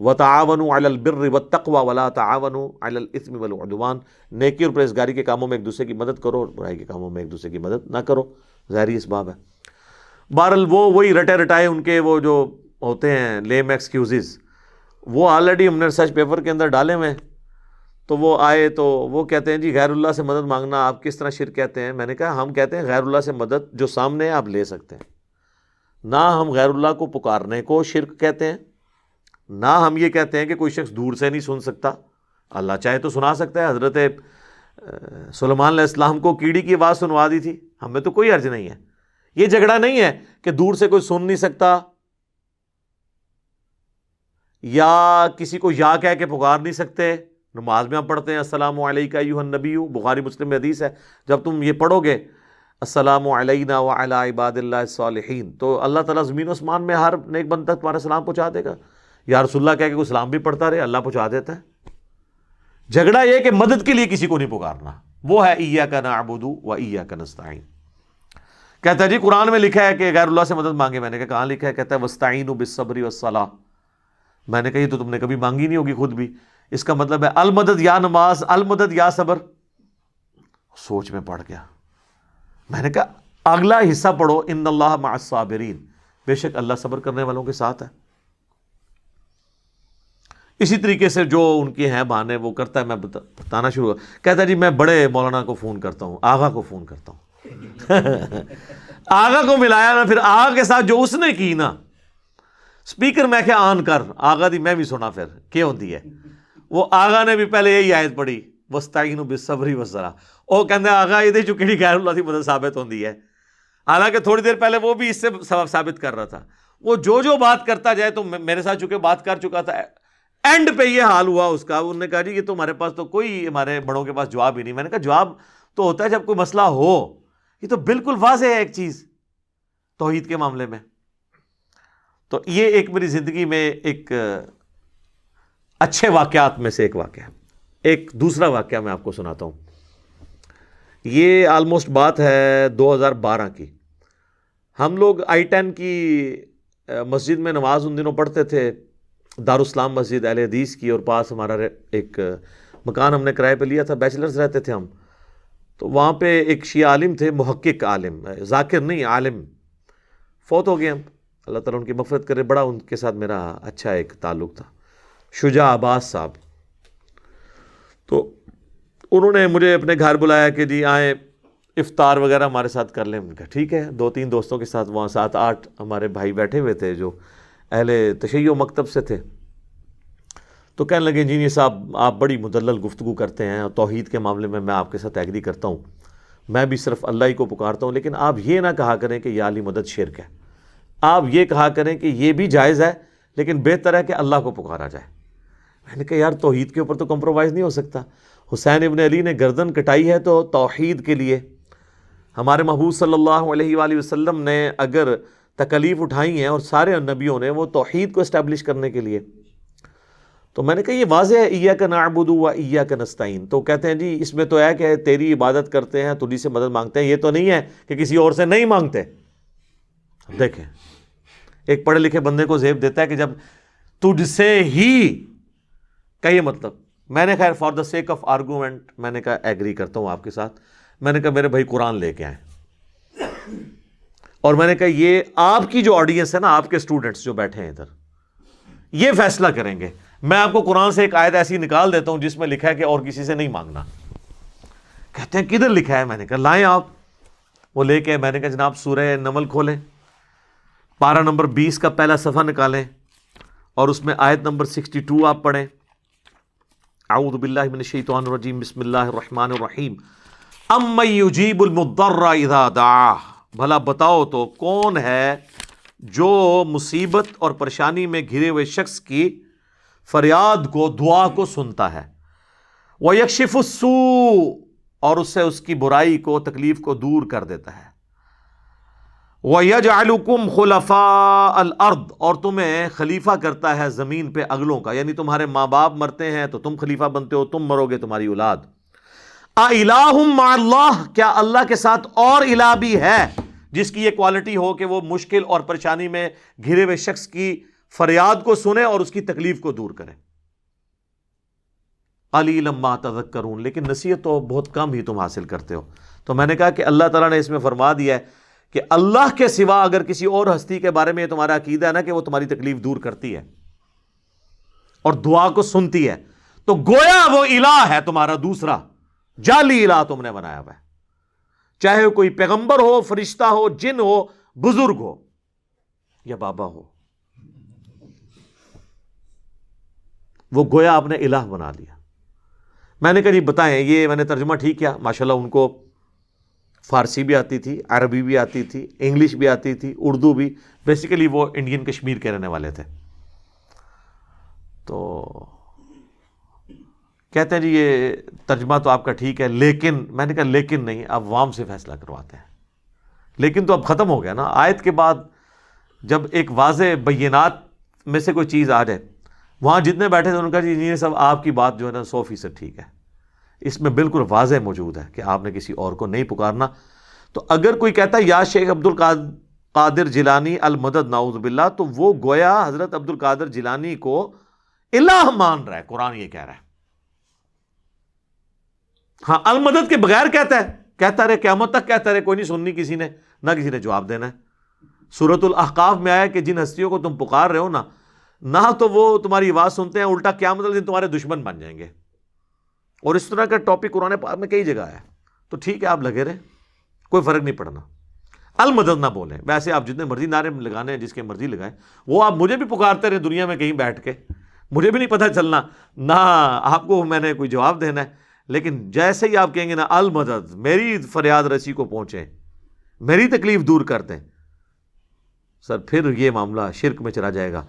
و تعاون البر و تقوا ولا تعاون الاسم والعدوان۔ نیکی اور پرہیزگاری کے کاموں میں ایک دوسرے کی مدد کرو اور برائی کے کاموں میں ایک دوسرے کی مدد نہ کرو۔ ظاہری اسباب ہے بہرحال وہ وہی رٹے رٹائے ان کے، وہ جو ہوتے ہیں لیم ایکسکیوزز وہ آلریڈی ہم نے ریسرچ پیپر کے اندر ڈالے ہوئے ہیں۔ تو وہ آئے تو وہ کہتے ہیں جی غیر اللہ سے مدد مانگنا آپ کس طرح شرک کہتے ہیں؟ میں نے کہا، ہم کہتے ہیں غیر اللہ سے مدد جو سامنے ہے آپ لے سکتے ہیں۔ نہ ہم غیر اللہ کو پکارنے کو شرک کہتے ہیں، نہ ہم یہ کہتے ہیں کہ کوئی شخص دور سے نہیں سن سکتا۔ اللہ چاہے تو سنا سکتا ہے۔ حضرت سلمان علیہ السلام کو کیڑی کی آواز سنوا دی تھی۔ ہمیں تو کوئی عرض نہیں ہے۔ یہ جھگڑا نہیں ہے کہ دور سے کوئی سن نہیں سکتا۔ یا کسی کو یا کہہ کے پکار نہیں سکتے۔ نماز میں ہم پڑھتے ہیں، السلام علیکہ یو نبی بخاری مسلم حدیث ہے، جب تم یہ پڑھو گے السلام علینا و عباد اللہ صالحین تو اللہ تعالیٰ زمین و اسمان میں ہر نیک بند تک تمہارا سلام پہنچا دے گا۔ یا رسول اللہ کہہ کہ کوئی سلام بھی پڑھتا رہے، اللہ پہنچا دیتا ہے۔ جھگڑا یہ کہ مدد کے لیے کسی کو نہیں پکارنا۔ وہ ہے ایا کا نعبدو و ایا کا نستعین۔ کہتا ہے جی قرآن میں لکھا ہے کہ غیر اللہ سے مدد مانگے، میں نے کہا، کہاں لکھا ہے؟ کہتا ہے وسطین بالصبر والصلاح میں نے کہا یہ تو تم نے کبھی مانگی نہیں ہوگی خود بھی۔ اس کا مطلب ہے المدد یا نماز، المدد یا صبر۔ سوچ میں پڑ گیا۔ میں نے کہا اگلا حصہ پڑھو، ان اللہ مع الصابرین۔ بے شک اللہ صبر کرنے والوں کے ساتھ ہے۔ اسی طریقے سے جو ان کے ہیں بہانے، وہ کرتا ہے، میں بتانا شروع کہتا ہے جی میں بڑے مولانا کو فون کرتا ہوں، آغا کو فون کرتا ہوں۔ *laughs* آغا کو ملایا نا، پھر آغا کے ساتھ جو اس نے کی نا اسپیکر میں کیا آن کر. آغا دی میں بھی سنا پھر کیا ہوتی ہے؟ وہ آغا نے بھی پہلے یہی آیت پڑھی وسطین بے صبری وسرا وہ کہتے آغا یہ چکی غیر اللہ کی مدد ثابت ہوتی ہے؟ حالانکہ تھوڑی دیر پہلے وہ بھی اس سے سبب ثابت کر رہا تھا۔ وہ جو جو بات کرتا جائے تو میرے ساتھ چونکہ بات کر چکا تھا اینڈ پہ یہ حال ہوا اس کا۔ انہوں نے کہا جی یہ تو ہمارے پاس تو کوئی ہمارے بڑوں کے پاس جواب ہی نہیں۔ میں نے کہا، جواب تو ہوتا ہے جب کوئی مسئلہ ہو۔ یہ تو بالکل واضح ہے ایک چیز توحید کے معاملے میں۔ تو یہ ایک میری زندگی میں ایک اچھے واقعات میں سے ایک واقعہ ایک دوسرا واقعہ میں آپ کو سناتا ہوں۔ یہ آلموسٹ بات ہے دو ہزار بارہ کی۔ ہم لوگ آئی ٹین کی مسجد میں نماز ان دنوں پڑھتے تھے، دارالاسلام مسجد، اہل حدیث کی، اور پاس ہمارا ایک مکان ہم نے کرائے پہ لیا تھا، بیچلرز رہتے تھے ہم۔ تو وہاں پہ ایک شیعہ عالم تھے، محقق عالم ذاکر نہیں، عالم۔ فوت ہو گئے ہم۔ اللہ تعالیٰ ان کی مفرت کرے۔ بڑا ان کے ساتھ میرا اچھا ایک تعلق تھا۔ شجاع عباس صاحب۔ تو انہوں نے مجھے اپنے گھر بلایا کہ جی آئیں، افطار وغیرہ ہمارے ساتھ کر لیں۔ کہا ٹھیک ہے۔ دو تین دوستوں کے ساتھ وہاں سات آٹھ ہمارے بھائی بیٹھے ہوئے تھے جو اہل تشیع و مکتب سے تھے۔ تو کہنے لگے، انجینئر صاحب، آپ بڑی مدلل گفتگو کرتے ہیں اور توحید کے معاملے میں میں آپ کے ساتھ ایگری کرتا ہوں۔ میں بھی صرف اللہ ہی کو پکارتا ہوں، لیکن آپ یہ نہ کہا کریں کہ یہ علی مدد شرک ہے۔ آپ یہ کہا کریں کہ یہ بھی جائز ہے، لیکن بہتر ہے کہ اللہ کو پکارا جائے۔ میں نے کہا، یار توحید کے اوپر تو کمپرومائز نہیں ہو سکتا۔ حسین ابن علی نے گردن کٹائی ہے تو توحید کے لیے۔ ہمارے محبوب صلی اللہ علیہ وآلہ وسلم نے اگر تکلیف اٹھائی ہیں اور سارے نبیوں نے، وہ توحید کو اسٹیبلش کرنے کے لیے۔ تو میں نے کہا، یہ واضح ہے ایا کا نعبد و ایا کا نستعین۔ تو کہتے ہیں جی اس میں تو ہے کہ تیری عبادت کرتے ہیں، تجھی سے مدد مانگتے ہیں۔ یہ تو نہیں ہے کہ کسی اور سے نہیں مانگتے۔ دیکھیں۔ ایک پڑھے لکھے بندے کو زیب دیتا ہے کہ جب تجھ سے ہی کا یہ مطلب میں نے خیر for the sake of argument میں نے کہا ایگری کرتا ہوں آپ کے ساتھ۔ میں نے کہا میرے بھائی قرآن لے کے آئے اور میں نے کہا یہ آپ کی جو آڈینس ہے نا، آپ کے اسٹوڈنٹس جو بیٹھے ہیں ادھر، یہ فیصلہ کریں گے۔ میں آپ کو قرآن سے ایک آیت ایسی نکال دیتا ہوں جس میں لکھا ہے کہ اور کسی سے نہیں مانگنا۔ کہتے ہیں، کدھر لکھا ہے؟ میں نے کہا، لائیں آپ۔ وہ لے کے میں نے کہا جناب، سورہ نمل کھولیں۔ پارہ نمبر بیس کا پہلا صفحہ نکالیں اور اس میں آیت نمبر سکسٹی ٹو آپ پڑھیں۔ اعوذ باللہ من الشیطان الرجیم، بسم اللہ الرحمن الرحیم۔ ام یجیب المضر اذا دعا بھلا بتاؤ تو کون ہے جو مصیبت اور پریشانی میں گھرے ہوئے شخص کی فریاد کو، دعا کو سنتا ہے۔ وہ یکشف السوء اور اس سے اس کی برائی کو، تکلیف کو دور کر دیتا ہے۔ وہ یج علکم خلفا اور تمہیں خلیفہ کرتا ہے زمین پہ اگلوں کا یعنی تمہارے ماں باپ مرتے ہیں تو تم خلیفہ بنتے ہو، تم مرو گے تمہاری اولاد۔ اللہ، کیا اللہ کے ساتھ اور الہ بھی ہے جس کی یہ کوالٹی ہو کہ وہ مشکل اور پریشانی میں گھرے ہوئے شخص کی فریاد کو سنے اور اس کی تکلیف کو دور کرے علی لما تذکرون کروں لیکن نصیحت تو بہت کم ہی تم حاصل کرتے ہو۔ تو میں نے کہا کہ اللہ تعالیٰ نے اس میں فرما دیا ہے کہ اللہ کے سوا اگر کسی اور ہستی کے بارے میں تمہارا عقیدہ ہے نا کہ وہ تمہاری تکلیف دور کرتی ہے اور دعا کو سنتی ہے، تو گویا وہ الہ ہے تمہارا دوسرا، جعلی الہ تم نے بنایا ہوا ہے۔ چاہے کوئی پیغمبر ہو، فرشتہ ہو، جن ہو، بزرگ ہو، یا بابا ہو۔ وہ گویا آپ نے الہ بنا لیا۔ میں نے کہا جی بتائیں، یہ میں نے ترجمہ ٹھیک کیا ماشاء اللہ ان کو فارسی بھی آتی تھی، عربی بھی آتی تھی، انگلش بھی آتی تھی، اردو بھی۔ بیسیکلی وہ انڈین کشمیر کے رہنے والے تھے۔ تو کہتے ہیں جی یہ ترجمہ تو آپ کا ٹھیک ہے، لیکن میں نے کہا لیکن نہیں، آپ وام سے فیصلہ کرواتے ہیں۔ لیکن تو اب ختم ہو گیا نا۔ آیت کے بعد جب ایک واضح بینات میں سے کوئی چیز آ جائے، وہاں جتنے بیٹھے تھے ان کا جی یہ سب آپ کی بات جو ہے نا، سو فیصد ٹھیک ہے۔ اس میں بالکل واضح موجود ہے کہ آپ نے کسی اور کو نہیں پکارنا۔ تو اگر کوئی کہتا ہے یا شیخ عبد القادر جیلانی المدد ناؤز باللہ، تو وہ گویا حضرت عبد القادر جیلانی کو الہ مان رہا ہے، قرآن یہ کہہ رہا ہے۔ ہاں المدد کے بغیر کہتا ہے، کہتا رہے قیامت تک، کہتا رہے کوئی نہیں، سننی کسی نے، نہ کسی نے جواب دینا ہے۔ سورت الحقاف میں آیا کہ جن ہستیوں کو تم پکار رہے ہو نا، نہ تو وہ تمہاری آواز سنتے ہیں، الٹا کیا مطلب تمہارے دشمن بن جائیں گے۔ اور اس طرح کا ٹاپک قرآن پاک میں کئی جگہ ہے۔ تو ٹھیک ہے، آپ لگے رہے۔ کوئی فرق نہیں پڑنا۔ المدد نہ بولیں۔ ویسے آپ جتنے مرضی نعرے لگانے ہیں، جس کے مرضی لگائیں، وہ آپ مجھے بھی پکارتے رہے دنیا میں کہیں بیٹھ کے۔ مجھے بھی نہیں پتہ چلنا۔ نہ آپ کو میں نے کوئی جواب دینا ہے، لیکن جیسے ہی آپ کہیں گے نا، المدد، میری فریاد رسی کو پہنچے میری تکلیف دور کر دیں۔ سر، پھر یہ معاملہ شرک میں چلا جائے گا۔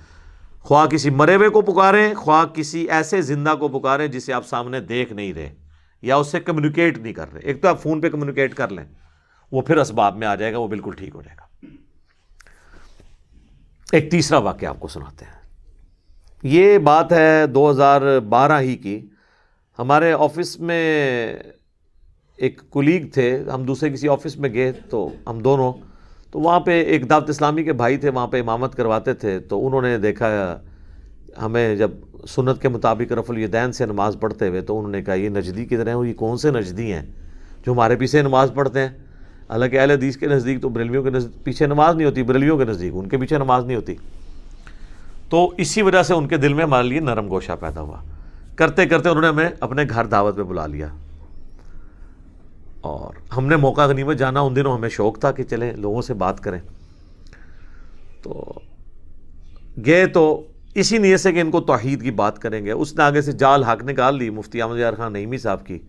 خواہ کسی مرے ہوئے کو پکاریں، خواہ کسی ایسے زندہ کو پکاریں جسے آپ سامنے دیکھ نہیں رہے یا اس سے کمیونیکیٹ نہیں کر رہے۔ ایک تو آپ فون پہ کمیونیکیٹ کر لیں، وہ پھر اسباب میں آ جائے گا، وہ بالکل ٹھیک ہو جائے گا۔ ایک تیسرا واقعہ آپ کو سناتے ہیں۔ یہ بات ہے دو ہزار بارہ ہی کی۔ ہمارے آفس میں ایک کلیگ تھے، ہم دوسرے کسی آفس میں گئے تو ہم دونوں تو وہاں پہ ایک دعوت اسلامی کے بھائی تھے، وہاں پہ امامت کرواتے تھے، تو انہوں نے دیکھا ہمیں جب سنت کے مطابق رف الیدین سے نماز پڑھتے ہوئے، تو انہوں نے کہا، یہ نجدی کی طرح یہ کون سے نجدی ہیں جو ہمارے پیچھے نماز پڑھتے ہیں؟ حالانکہ اہل حدیث کے نزدیک تو بریلویوں کے نزدیک پیچھے نماز نہیں ہوتی بریلویوں کے نزدیک، ان کے پیچھے نماز نہیں ہوتی۔ تو اسی وجہ سے ان کے دل میں ہمارے لیے نرم گوشہ پیدا ہوا۔ کرتے کرتے انہوں نے ہمیں اپنے گھر دعوت پہ بلا لیا۔ اور ہم نے موقع غنیمت جانا ان دنوں ہمیں شوق تھا کہ چلیں لوگوں سے بات کریں تو گئے تو اسی نیت سے کہ ان کو توحید کی بات کریں گے اس نے آگے سے جال حق نکال لی مفتی احمد یار خان نعیمی صاحب کی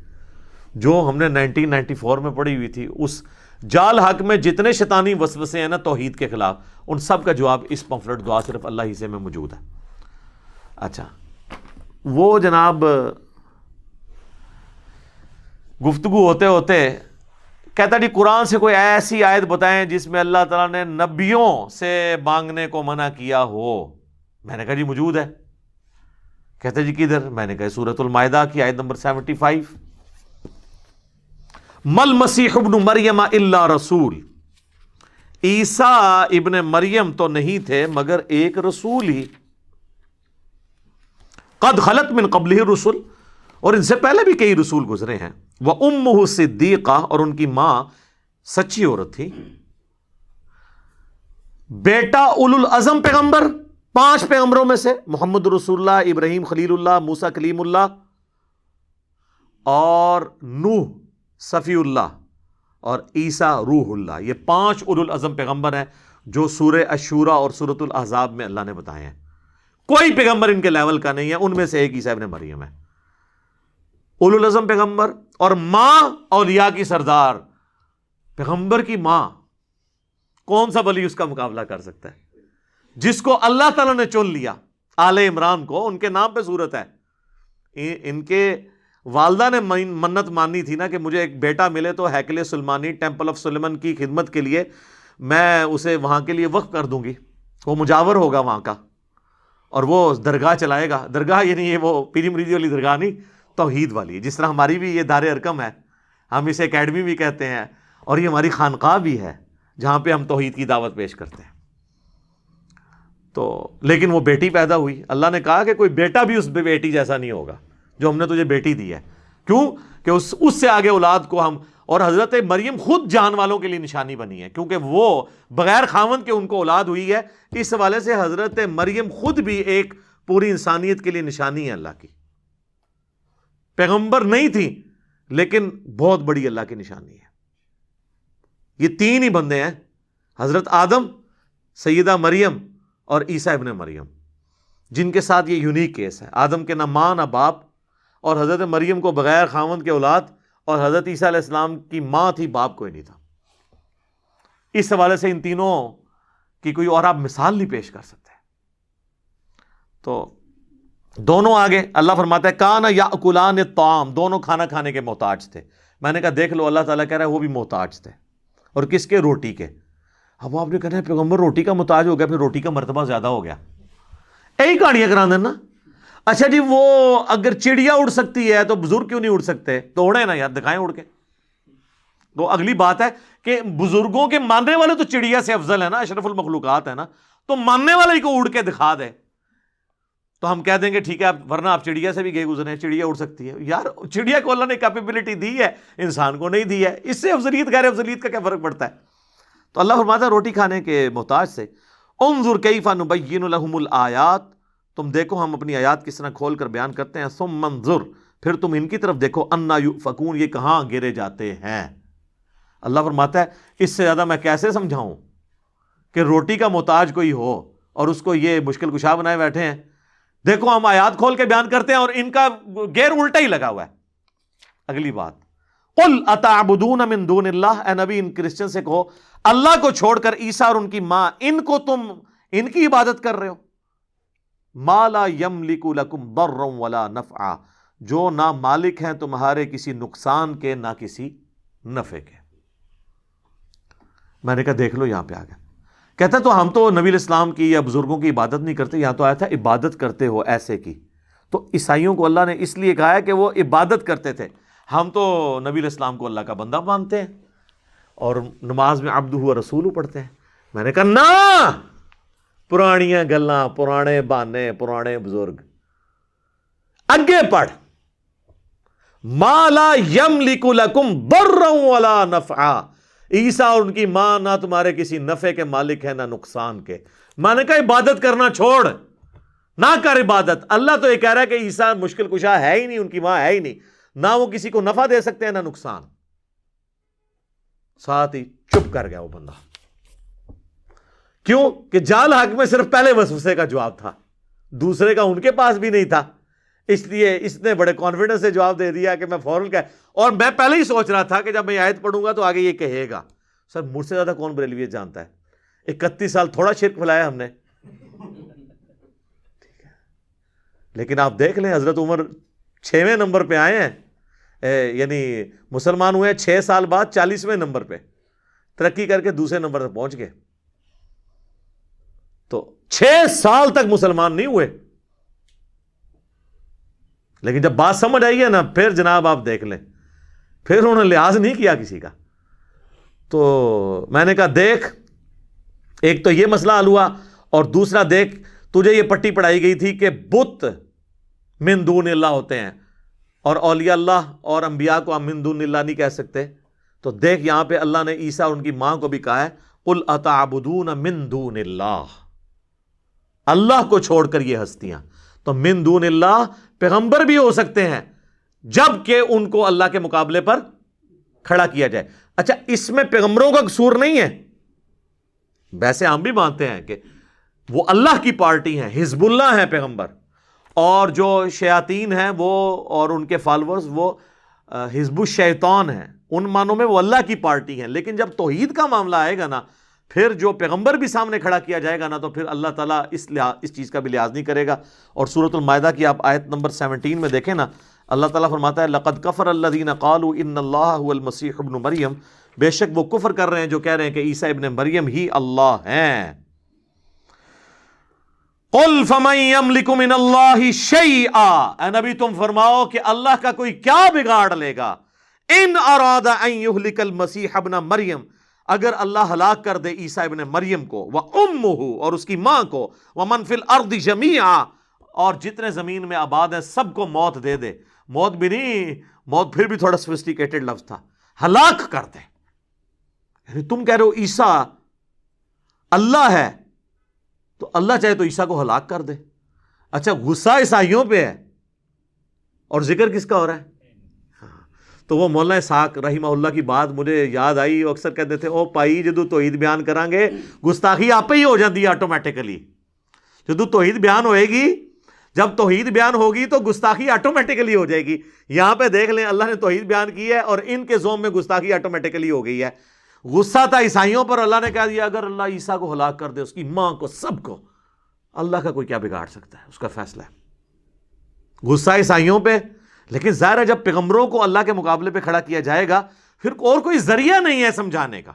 جو ہم نے نائنٹین نائنٹی فور میں پڑھی ہوئی تھی اس جال حق میں جتنے شیطانی وسوسے ہیں نا توحید کے خلاف ان سب کا جواب اس پمفلٹ دعا صرف اللہ ہی سے میں موجود ہے اچھا وہ جناب گفتگو ہوتے ہوتے کہتا جی قرآن سے کوئی ایسی آیت بتائیں جس میں اللہ تعالیٰ نے نبیوں سے مانگنے کو منع کیا ہو؟ میں نے کہا جی موجود ہے۔ کہتے جی کدھر؟ میں نے کہا سورت المائدہ کی آیت نمبر سیونٹی فائیو۔ مل مسیح ابن مریم اللہ رسول۔ عیسا ابن مریم تو نہیں تھے مگر ایک رسول ہی۔ قد خلط من قبل ہی رسول اور ان سے پہلے بھی کئی رسول گزرے ہیں۔ وہ ام صدیقہ اور ان کی ماں سچی عورت تھی۔ بیٹا اول الازم پیغمبر، پانچ پیغمبروں میں سے محمد رسول اللہ، ابراہیم خلیل اللہ موسا کلیم اللہ اور نوح صفی اللہ اور عیسیٰ روح اللہ۔ یہ پانچ اول الازم پیغمبر ہیں جو سورہ اشورا اور سورت الحضاب میں اللہ نے بتائے ہیں۔ کوئی پیغمبر ان کے لیول کا نہیں ہے، ان میں سے ایک عیسیٰ ابن مریم ہے۔ الازم پیغمبر اور ماں اولیاء کی سردار۔ پیغمبر کی ماں کون سا ولی اس کا مقابلہ کر سکتا ہے؟ جس کو اللہ تعالیٰ نے چن لیا، آل عمران کو، ان کے نام پہ صورت ہے۔ ان کے والدہ نے منت مانی تھی نا کہ مجھے ایک بیٹا ملے تو ہیکل سلمانی ٹیمپل آف سلمان کی خدمت کے لیے میں اسے وہاں کے لیے وقف کر دوں گی۔ وہ مجاور ہوگا وہاں کا اور وہ درگاہ چلائے گا۔ درگاہ یعنی یہ وہ پیری مریدی والی درگاہ نہیں توحید والی۔ ہے جس طرح ہماری بھی یہ دار ارکم ہے، ہم اسے اکیڈمی بھی کہتے ہیں اور یہ ہماری خانقاہ بھی ہے جہاں پہ ہم توحید کی دعوت پیش کرتے ہیں۔ تو لیکن وہ بیٹی پیدا ہوئی۔ اللہ نے کہا کہ کوئی بیٹا بھی اس بیٹی جیسا نہیں ہوگا جو ہم نے تجھے بیٹی دی ہے۔ کیوں؟ کہ اس اس سے آگے اولاد کو ہم، اور حضرت مریم خود جان والوں کے لیے نشانی بنی ہے۔ کیونکہ وہ بغیر خاون کے ان کو اولاد ہوئی ہے۔ اس حوالے سے حضرت مریم خود بھی ایک پوری انسانیت کے لیے نشانی ہے اللہ کی۔ پیغمبر نہیں تھی، لیکن بہت بڑی اللہ کی نشانی ہے۔ یہ تین ہی بندے ہیں، حضرت آدم، سیدہ مریم اور عیسیٰ ابن مریم۔ جن کے ساتھ یہ یونیک کیس ہے۔ آدم کے نہ ماں نہ باپ، اور حضرت مریم کو بغیر خامن کے اولاد، اور حضرت عیسیٰ علیہ السلام کی ماں تھی، باپ کوئی نہیں تھا۔ اس حوالے سے ان تینوں کی کوئی اور آپ مثال نہیں پیش کر سکتے۔ تو دونوں آگے اللہ فرماتا ہے کان یا اکلان تام دونوں کھانا کھانے کے محتاج تھے۔ میں نے کہا، دیکھ لو، اللہ تعالیٰ کہہ رہا ہے وہ بھی محتاج تھے۔ اور کس کے؟ روٹی کے۔ اب آپ نے کہنا ہے پیغمبر روٹی کا محتاج ہو گیا، پھر روٹی کا مرتبہ زیادہ ہو گیا۔ یہی کہانیاں کرا دینا اچھا جی وہ اگر چڑیا اڑ سکتی ہے تو بزرگ کیوں نہیں اڑ سکتے؟ تو اڑے نا یار، دکھائیں اڑ کے۔ تو اگلی بات ہے کہ بزرگوں کے ماننے والے تو چڑیا سے افضل ہے نا، اشرف المخلوقات ہے نا۔ تو ماننے والے کو اڑ کے دکھا دے۔ تو ہم کہہ دیں گے ٹھیک ہے آپ ورنہ آپ چڑیا سے بھی گئے گزرے چڑیا اڑ سکتی ہے۔ یار، چڑیا کو اللہ نے کیپیبلٹی دی ہے، انسان کو نہیں دی ہے۔ اس سے افضلیت، غیر افضلیت کا کیا فرق پڑتا ہے؟ تو اللہ فرماتا ہے روٹی کھانے کے محتاج سے، انظر کیفا نبین لهم الآیات۔ تم دیکھو، ہم اپنی آیات کس طرح کھول کر بیان کرتے ہیں۔ ثم منظر پھر تم ان کی طرف دیکھو، انا فکون یہ کہاں گرے جاتے ہیں؟ اللہ فرماتا ہے، اس سے زیادہ میں کیسے سمجھاؤں کہ روٹی کا محتاج کوئی ہو اور اس کو یہ مشکل کشا بنائے بیٹھے ہیں؟ دیکھو، ہم آیات کھول کے بیان کرتے ہیں اور ان کا گیر الٹا ہی لگا ہوا ہے۔ اگلی بات۔ قل اتعبدون من دون اللہ اے نبی، ان کرسچن سے کہو، اللہ کو چھوڑ کر عیسیٰ اور ان کی ماں، ان کو تم، ان کی عبادت کر رہے ہو۔ مالا یم لکم برم ولا نفع جو نہ مالک ہیں تمہارے کسی نقصان کے، نہ کسی نفع کے۔ میں نے کہا، دیکھ لو یہاں پہ آ گیا کہتا تو ہم تو نبی الاسلام کی یا بزرگوں کی عبادت نہیں کرتے، یہاں تو آیا تھا، عبادت کرتے ہو ایسے کی۔ تو عیسائیوں کو اللہ نے اس لیے کہا ہے کہ وہ عبادت کرتے تھے۔ ہم تو نبی الاسلام کو اللہ کا بندہ مانتے ہیں اور نماز میں عبد ہوا رسول پڑھتے ہیں۔ میں نے کہا نا پرانیاں گلاں، پرانے بانے، پرانے بزرگ۔ اگے پڑھ۔ مالا یم لکم بر والا نفع عیسا اور ان کی ماں نہ تمہارے کسی نفے کے مالک ہے نہ نقصان کے۔ میں نے کہا، عبادت کرنا چھوڑ۔ نہ کر عبادت۔ اللہ تو یہ کہہ رہا ہے کہ عیسا مشکل کشا ہے ہی نہیں، ان کی ماں ہے ہی نہیں۔ نہ وہ کسی کو نفع دے سکتے ہیں، نہ نقصان۔ ساتھ ہی چپ کر گیا وہ بندہ۔ کیوں؟ کہ جال حق میں صرف پہلے وسوسے کا جواب تھا۔ دوسرے کا ان کے پاس بھی نہیں تھا۔ اس لیے اس نے بڑے کانفیڈنس سے جواب دے دیا کہ میں فوراً کہ اور میں پہلے ہی سوچ رہا تھا کہ جب میں آیت پڑھوں گا تو آگے یہ کہے گا۔ سر، مجھ سے زیادہ کون بریلویت جانتا ہے؟ اکتیس سال تھوڑا شرک پھیلایا ہم نے۔ لیکن آپ دیکھ لیں، حضرت عمر چھویں نمبر پہ آئے ہیں۔ یعنی مسلمان ہوئے چھ سال بعد چالیسویں نمبر پہ۔ ترقی کر کے دوسرے نمبر پہ پہنچ گئے۔ تو چھ سال تک مسلمان نہیں ہوئے۔ لیکن جب بات سمجھ آئی ہے نا، پھر جناب آپ دیکھ لیں۔ پھر انہوں نے لحاظ نہیں کیا کسی کا۔ تو میں نے کہا، دیکھ، ایک تو یہ مسئلہ حل ہوا اور دوسرا، دیکھ، تجھے یہ پٹی پڑھائی گئی تھی کہ بت من دون اللہ ہوتے ہیں اور اولیاء اللہ اور انبیاء کو ہم من دون اللہ نہیں کہہ سکتے۔ تو دیکھ، یہاں پہ اللہ نے عیسیٰ اور ان کی ماں کو بھی کہا ہے کل اتابدون من دون اللہ۔ اللہ کو چھوڑ کر یہ ہستیاں۔ تو من دون اللہ پیغمبر بھی ہو سکتے ہیں، جبکہ ان کو اللہ کے مقابلے پر کھڑا کیا جائے۔ اچھا اس میں پیغمبروں کا قصور نہیں ہے۔ ویسے ہم بھی مانتے ہیں کہ وہ اللہ کی پارٹی ہیں، حزب اللہ ہیں پیغمبر۔ اور جو شیاطین ہیں وہ اور ان کے فالورز وہ حزب الشیطان ہیں۔ ان معنوں میں وہ اللہ کی پارٹی ہیں۔ لیکن جب توحید کا معاملہ آئے گا نا پھر جو پیغمبر بھی سامنے کھڑا کیا جائے گا نا تو پھر اللہ تعالیٰ اس لحاظ اس چیز کا بھی لحاظ نہیں کرے گا۔ اور صورت المائدہ کی آپ آیت نمبر سیونٹین میں دیکھیں نا، اللہ تعالیٰ فرماتا ہے، لقد کفر اللہ دین قالو ان اللہ المسیح ابن مریم بے شک وہ کفر کر رہے ہیں جو کہہ رہے ہیں کہ عیسیٰ ابن مریم ہی اللہ ہیں۔ قل فمن يملك من اللہ شیئا اے نبی، تم فرماؤ کہ اللہ کا کوئی کیا بگاڑ لے گا؟ ان اراد ان يهلك المسیح ابن مریم اگر اللہ ہلاک کر دے عیسیٰ ابن مریم کو، وہ ام اور اس کی ماں کو، وہ منفل ارد جمیا اور جتنے زمین میں آباد ہیں سب کو موت دے دے۔ موت بھی نہیں، موت پھر بھی تھوڑا سوفسٹیکیٹڈ لفظ تھا۔ ہلاک کر دے۔ یعنی تم کہہ رہے ہو عیسیٰ، اللہ ہے، تو اللہ چاہے تو عیسیٰ کو ہلاک کر دے۔ اچھا غصہ عیسائیوں پہ ہے۔ اور ذکر کس کا ہو رہا ہے؟ تو وہ مولانا ساک رحمہ اللہ کی بات مجھے یاد آئی، وہ اکثر کہتے تھے، او پائی، جدو توحید بیان کریں گے گستاخی آپ ہی ہو جاتی ہے آٹومیٹیکلی جدو توحید بیان ہوئے گی، جب توحید بیان ہوگی تو گستاخی آٹومیٹیکلی ہو جائے گی۔ یہاں پہ دیکھ لیں، اللہ نے توحید بیان کی ہے اور ان کے زوم میں گستاخی آٹومیٹیکلی ہو گئی ہے۔ غصہ تھا عیسائیوں پر، اللہ نے کہہ دیا، اگر اللہ عیسیٰ کو ہلاک کر دے، اس کی ماں کو، سب کو، اللہ کا کوئی کیا بگاڑ سکتا ہے؟ اس کا فیصلہ ہے۔ غصہ عیسائیوں پہ لیکن ظاہر ہے جب پیغمبروں کو اللہ کے مقابلے پہ کھڑا کیا جائے گا، پھر اور کوئی ذریعہ نہیں ہے سمجھانے کا۔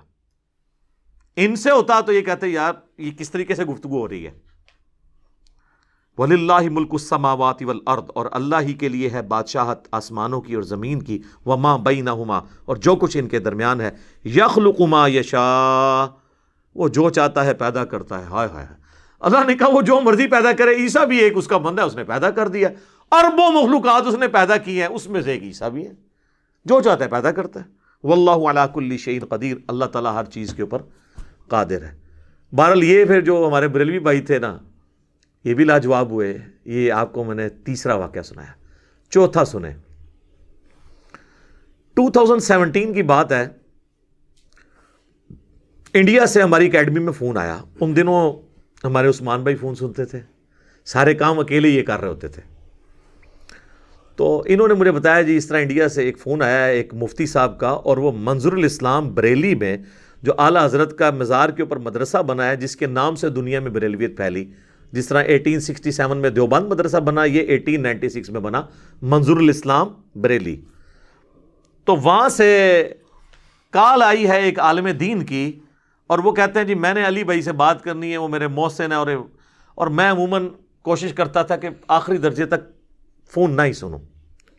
ان سے ہوتا تو یہ کہتے یار، یہ کس طریقے سے گفتگو ہو رہی ہے؟ ولی اللہ ملک السماوات والارض اور اللہ ہی کے لیے ہے بادشاہت آسمانوں کی اور زمین کی۔ وما بینہما اور جو کچھ ان کے درمیان ہے۔ یخلق ما یشا وہ جو چاہتا ہے پیدا کرتا ہے۔ ہائے ہائے۔ اللہ نے کہا، وہ جو مرضی پیدا کرے، عیسیٰ بھی ایک اس کا بندہ ہے، اس نے پیدا کر دیا۔ اربوں مخلوقات اس نے پیدا کی ہیں، اس میں سے ایک عیسیٰ بھی ہے جو چاہتا ہے پیدا کرتا ہے۔ واللہ علی کل شیء قدیر، اللہ تعالیٰ ہر چیز کے اوپر قادر ہے۔ بہرحال یہ پھر جو ہمارے بریلوی بھائی تھے نا، یہ بھی لاجواب ہوئے۔ یہ آپ کو میں نے تیسرا واقعہ سنایا۔ چوتھا سنے ٹو تھاؤزینڈ سیونٹین کی بات ہے، انڈیا سے ہماری اکیڈمی میں فون آیا۔ ان دنوں ہمارے عثمان بھائی فون سنتے تھے۔ سارے کام اکیلے یہ کر رہے ہوتے تھے۔ تو انہوں نے مجھے بتایا جی اس طرح انڈیا سے ایک فون آیا ہے ایک مفتی صاحب کا اور وہ منظور الاسلام بریلی میں جو اعلیٰ حضرت کا مزار کے اوپر مدرسہ بنا ہے، جس کے نام سے دنیا میں بریلویت پھیلی۔ جس طرح ایٹین سکسٹی سیون میں دیوبند مدرسہ بنا، یہ ایٹین نائنٹی سکس میں بنا منظور الاسلام بریلی۔ تو وہاں سے کال آئی ہے ایک عالم دین کی اور وہ کہتے ہیں جی میں نے علی بھائی سے بات کرنی ہے، وہ میرے محسن ہے اور اور میں عموماً کوشش کرتا تھا کہ آخری درجے تک فون نہ ہی سنوں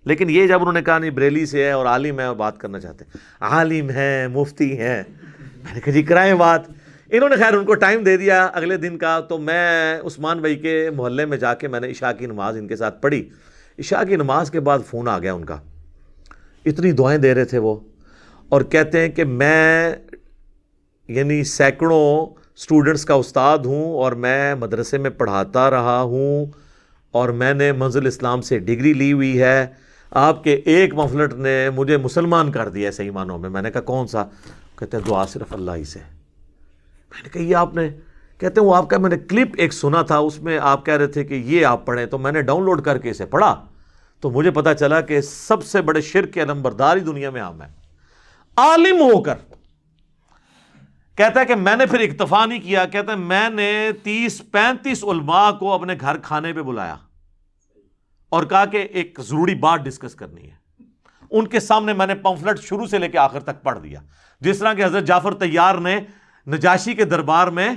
لیکن یہ جب انہوں نے کہا، نہیں، بریلی سے ہے اور عالم ہے اور بات کرنا چاہتے ہیں۔ عالم ہے، مفتی ہے۔ میں نے کہا جی کرائیں بات۔ انہوں نے خیر ان کو ٹائم دے دیا اگلے دن کا۔ تو میں عثمان بھائی کے محلے میں جا کے میں نے عشاء کی نماز ان کے ساتھ پڑھی۔ عشاء کی نماز کے بعد فون آ گیا ان کا۔ اتنی دعائیں دے رہے تھے وہ۔ اور کہتے ہیں کہ میں یعنی سینکڑوں اسٹوڈنٹس کا استاد ہوں اور میں مدرسے میں پڑھاتا رہا ہوں۔ اور میں نے منزل اسلام سے ڈگری لی ہوئی ہے۔ آپ کے ایک مفلٹ نے مجھے مسلمان کر دیا صحیح معنوں میں۔ میں نے کہا، کون سا؟ کہتے ہیں، دعا صرف اللہ ہی سے۔ میں نے کہا، یہ آپ نے کہتے ہیں، وہ آپ کا میں نے کلپ ایک سنا تھا، اس میں آپ کہہ رہے تھے کہ یہ آپ پڑھیں۔ تو میں نے ڈاؤن لوڈ کر کے اسے پڑھا۔ تو مجھے پتا چلا کہ سب سے بڑے شرک کے نمبرداری دنیا میں عام ہے عالم ہو کر۔ کہتا ہے کہ میں نے پھر اکتفا نہیں کیا، کہتا ہے میں نے تیس پینتیس علماء کو اپنے گھر کھانے پہ بلایا۔ اور کہا کہ ایک ضروری بات ڈسکس کرنی ہے۔ ان کے سامنے میں نے پمفلٹ شروع سے لے کے آخر تک پڑھ دیا۔ جس طرح کہ حضرت جعفر تیار نے نجاشی کے دربار میں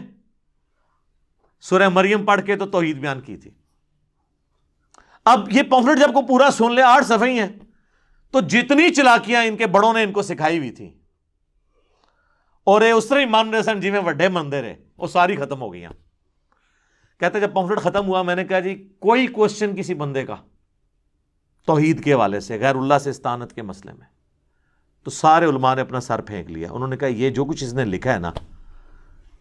سورہ مریم پڑھ کے تو توحید بیان کی تھی۔ اب یہ پمفلٹ جب کو پورا سن لے، آٹھ صفحے ہیں۔ تو جتنی چلاکیاں ان کے بڑوں نے ان کو سکھائی ہوئی اور اس طرح مان رہے سن جی وڈے مندر ہے وہ ساری ختم ہو گئی کہتے جب پمفلٹ ختم ہوا میں نے کہا جی کوئی کوشچن کسی بندے کا توحید کے والے سے غیر اللہ سے استانت کے مسئلے میں تو سارے علماء نے اپنا سر پھینک لیا انہوں نے کہا یہ جو کچھ اس نے لکھا ہے نا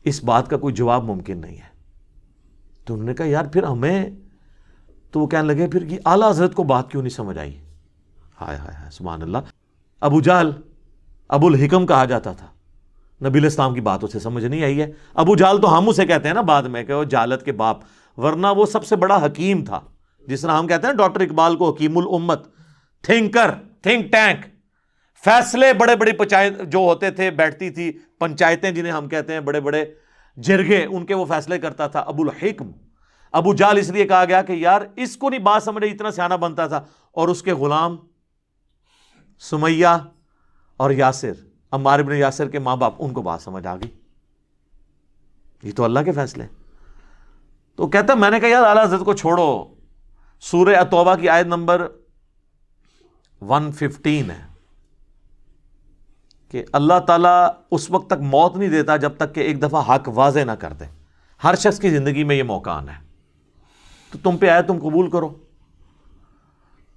اس بات کا کوئی جواب ممکن نہیں ہے تو انہوں نے کہا یار پھر ہمیں تو وہ کہنے لگے پھر کہ اعلیٰ حضرت کو بات کیوں نہیں سمجھ آئی ہائے ہائے ہائے سبحان اللہ ابو جال ابو الحکم کہا جاتا تھا نبی الاسلام کی بات اسے سمجھ نہیں آئی ہے۔ ابو جال تو ہم اسے کہتے ہیں نا بعد میں کہ وہ جالت کے باپ، ورنہ وہ سب سے بڑا حکیم تھا۔ جس طرح ہم کہتے ہیں ڈاکٹر اقبال کو حکیم الامت، تھنکر، تھنک ٹینک۔ فیصلے بڑے بڑے پنچایت جو ہوتے تھے، بیٹھتی تھی، پنچایتیں جنہیں ہم کہتے ہیں، بڑے بڑے جرگے، ان کے وہ فیصلے کرتا تھا ابو الحکم۔ ابو جال اس لیے کہا گیا کہ یار، اس کو نہیں بات سمجھے اتنا سیاح بنتا تھا۔ اور اس کے غلام سمیہ اور یاسر۔ امار ابن یاسر کے ماں باپ، ان کو بات سمجھ آ گئی۔ یہ تو اللہ کے فیصلے۔ تو کہتا، میں نے کہا، یار، اعلیٰ حضرت کو چھوڑو۔ سورہ اتوبہ کی آیت نمبر ون ففٹین ہے کہ اللہ تعالیٰ اس وقت تک موت نہیں دیتا جب تک کہ ایک دفعہ حق واضح نہ کر دے۔ ہر شخص کی زندگی میں یہ موقع آنا ہے۔ تو تم پہ آئے تم قبول کرو۔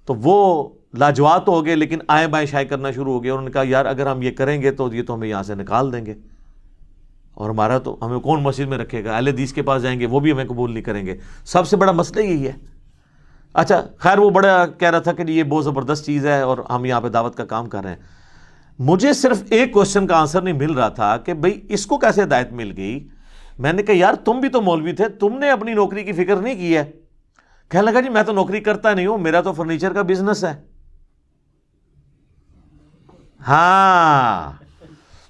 تو وہ لاجواب تو ہو گئے، لیکن آئیں بائیں شائع کرنا شروع ہو گئے انہوں نے کہا، یار، اگر ہم یہ کریں گے تو یہ تو ہمیں یہاں سے نکال دیں گے۔ اور ہمارا تو، ہمیں کون مسجد میں رکھے گا؟ اہل حدیث کے پاس جائیں گے، وہ بھی ہمیں قبول نہیں کریں گے۔ سب سے بڑا مسئلہ یہی ہے۔ اچھا خیر، وہ بڑا کہہ رہا تھا کہ یہ بہت زبردست چیز ہے اور ہم یہاں پہ دعوت کا کام کر رہے ہیں۔ مجھے صرف ایک کوشچن کا آنسر نہیں مل رہا تھا کہ بھئی اس کو کیسے ہدایت مل گئی؟ میں نے کہا، یار، تم بھی تو مولوی تھے، تم نے اپنی نوکری کی فکر نہیں کی ہے۔ کہنے لگا جی میں تو نوکری کرتا نہیں ہوں، میرا تو فرنیچر کا بزنس ہے۔ ہاں۔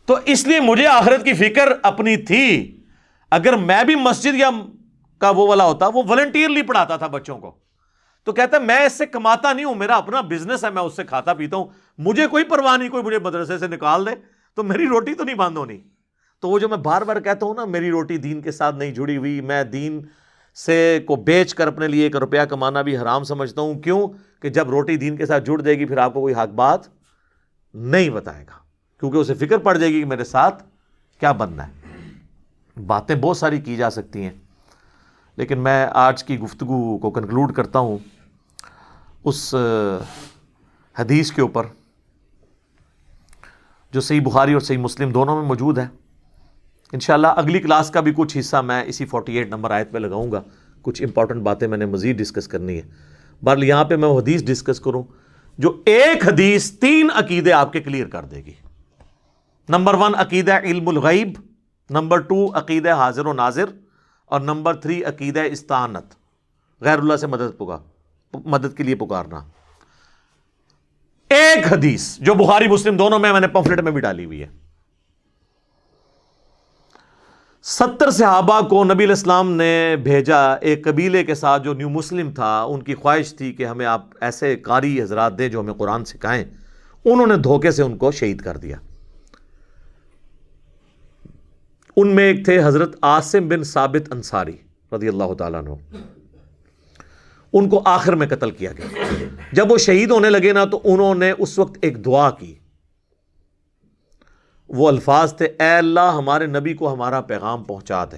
تو اس لیے مجھے آخرت کی فکر اپنی تھی۔ اگر میں بھی مسجد یا کا وہ والا ہوتا، وہ والنٹیئرلی پڑھاتا تھا بچوں کو۔ تو کہتا ہے میں اس سے کماتا نہیں ہوں، میرا اپنا بزنس ہے، میں اس سے کھاتا پیتا ہوں۔ مجھے کوئی پرواہ نہیں، کوئی مجھے مدرسے سے نکال دے۔ تو میری روٹی تو نہیں بند ہونی۔ تو وہ جو میں بار بار کہتا ہوں نا، میری روٹی دین کے ساتھ نہیں جڑی ہوئی، میں دین سے کو بیچ کر اپنے لیے ایک روپیہ کمانا بھی حرام سمجھتا ہوں۔ کیوں؟ کہ جب روٹی دین کے ساتھ جڑ جائے گی، پھر آپ کو کوئی حق بات نہیں بتائے گا۔ کیونکہ اسے فکر پڑ جائے گی کہ میرے ساتھ کیا بننا ہے۔ باتیں بہت ساری کی جا سکتی ہیں۔ لیکن میں آج کی گفتگو کو کنکلوڈ کرتا ہوں۔ اس حدیث کے اوپر، جو صحیح بخاری اور صحیح مسلم دونوں میں موجود ہے انشاءاللہ اگلی کلاس کا بھی کچھ حصہ میں اسی فورٹی ایٹ نمبر آیت پہ لگاؤں گا۔ کچھ امپورٹنٹ باتیں میں نے مزید ڈسکس کرنی ہے بہرحال یہاں پہ میں وہ حدیث ڈسکس کروں۔ جو ایک حدیث تین عقیدے آپ کے کلیئر کر دے گی۔ نمبر ون عقیدہ علم الغیب، نمبر ٹو عقیدہ حاضر و ناظر، اور نمبر تھری عقیدہ استعانت۔ غیر اللہ سے مدد پکا مدد کے لیے پکارنا۔ ایک حدیث جو بخاری مسلم دونوں میں میں نے پمفلٹ میں بھی ڈالی ہوئی ہے۔ ستر صحابہ کو نبی الاسلام نے بھیجا، ایک قبیلے کے ساتھ جو نیو مسلم تھا، ان کی خواہش تھی کہ ہمیں آپ ایسے قاری حضرات دیں جو ہمیں قرآن سکھائیں۔ انہوں نے دھوکے سے ان کو شہید کر دیا۔ ان میں ایک تھے حضرت آسم بن ثابت انصاری رضی اللہ تعالیٰ عنہ۔ ان کو آخر میں قتل کیا گیا۔ جب وہ شہید ہونے لگے نا، تو انہوں نے اس وقت ایک دعا کی۔ وہ الفاظ تھے، اے اللہ ہمارے نبی کو ہمارا پیغام پہنچا دے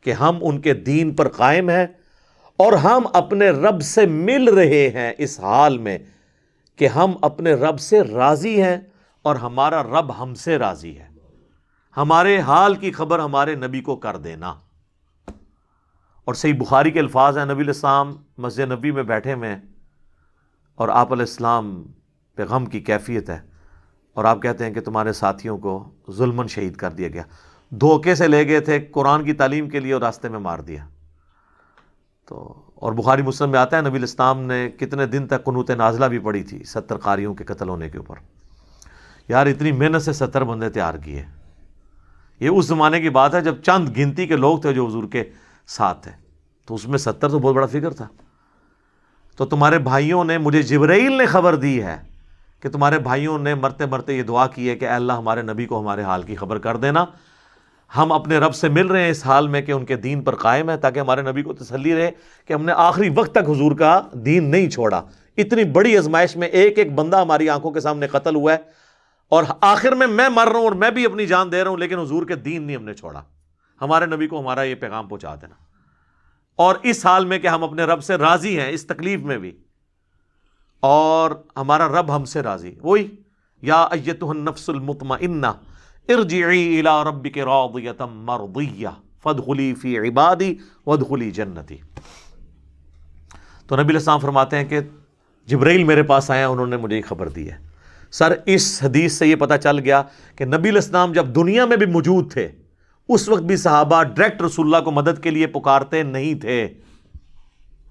کہ ہم ان کے دین پر قائم ہیں اور ہم اپنے رب سے مل رہے ہیں اس حال میں کہ ہم اپنے رب سے راضی ہیں اور ہمارا رب ہم سے راضی ہے۔ ہمارے حال کی خبر ہمارے نبی کو کر دینا۔ اور صحیح بخاری کے الفاظ ہیں، نبی الاسلام مسجد نبی میں بیٹھے ہوئے ہیں اور آپ علیہ السلام پہ غم کی کیفیت ہے۔ اور آپ کہتے ہیں کہ تمہارے ساتھیوں کو ظلمن شہید کر دیا گیا۔ دھوکے سے لے گئے تھے، قرآن کی تعلیم کے لیے اور راستے میں مار دیا۔ تو، اور بخاری مسلم میں آتا ہے، نبی الاسلام نے کتنے دن تک قنوت نازلہ بھی پڑی تھی ستر قاریوں کے قتل ہونے کے اوپر۔ یار، اتنی محنت سے ستر بندے تیار کیے۔ یہ اس زمانے کی بات ہے جب چند گنتی کے لوگ تھے جو حضور کے ساتھ تھے۔ تو اس میں ستر تو بہت بڑا فکر تھا۔ تو تمہارے بھائیوں نے، مجھے جبرائیل نے خبر دی ہے کہ تمہارے بھائیوں نے مرتے مرتے یہ دعا کی ہے کہ اے اللہ ہمارے نبی کو ہمارے حال کی خبر کر دینا۔ ہم اپنے رب سے مل رہے ہیں اس حال میں کہ ان کے دین پر قائم ہے تاکہ ہمارے نبی کو تسلی رہے کہ ہم نے آخری وقت تک حضور کا دین نہیں چھوڑا۔ اتنی بڑی ازمائش میں ایک ایک بندہ ہماری آنکھوں کے سامنے قتل ہوا ہے اور آخر میں میں مر رہا ہوں اور میں بھی اپنی جان دے رہا ہوں، لیکن حضور کے دین نہیں ہم نے چھوڑا۔ ہمارے نبی کو ہمارا یہ پیغام پہنچا دینا۔ اور اس حال میں کہ ہم اپنے رب سے راضی ہیں، اس تکلیف میں بھی۔ اور ہمارا رب ہم سے راضی۔ وہی، یا ایتہ النفس المطمئنہ، ارجعی الى ربک راضیتا مرضیہ فدخلی فی عبادی ودخلی جنتی۔ تو نبی الاسلام فرماتے ہیں کہ جبرائیل میرے پاس آیا، انہوں نے مجھے یہ خبر دی ہے۔ سر، اس حدیث سے یہ پتہ چل گیا کہ نبی الاسلام جب دنیا میں بھی موجود تھے، اس وقت بھی صحابہ ڈائریکٹ رسول اللہ کو مدد کے لیے پکارتے نہیں تھے۔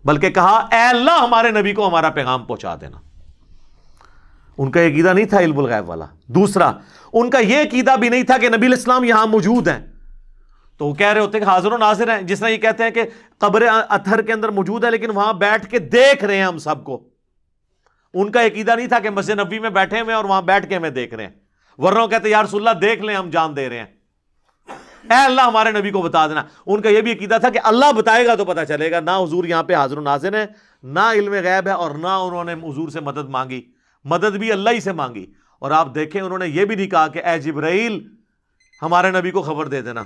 بلکہ کہا، اے اللہ، ہمارے نبی کو ہمارا پیغام پہنچا دینا۔ ان کا یہ عقیدہ نہیں تھا علم الغیب والا۔ دوسرا، ان کا یہ عقیدہ بھی نہیں تھا کہ نبی الاسلام یہاں موجود ہیں۔ تو وہ کہہ رہے ہوتے ہیں کہ حاضر و ناظر ہیں، جس طرح یہ کہتے ہیں کہ قبر اتھر کے اندر موجود ہے، لیکن وہاں بیٹھ کے دیکھ رہے ہیں ہم سب کو۔ ان کا عقیدہ نہیں تھا کہ مسجد نبی میں بیٹھے ہوئے اور وہاں بیٹھ کے ہمیں دیکھ رہے ہیں۔ ورنہ کہتے ہیں، یا رسول اللہ، دیکھ لیں، ہم جان دے رہے ہیں۔ اے اللہ ہمارے نبی کو بتا دینا۔ ان کا یہ بھی عقیدہ تھا کہ اللہ بتائے گا تو پتا چلے گا، نہ حضور یہاں پہ حاضر و ناظر ہے نہ علم غیب ہے اور نہ انہوں نے حضور سے مدد مانگی۔ مدد بھی اللہ ہی سے مانگی۔ اور آپ دیکھیں، انہوں نے یہ بھی نہیں کہا کہ اے جبرائیل، ہمارے نبی کو خبر دے دینا۔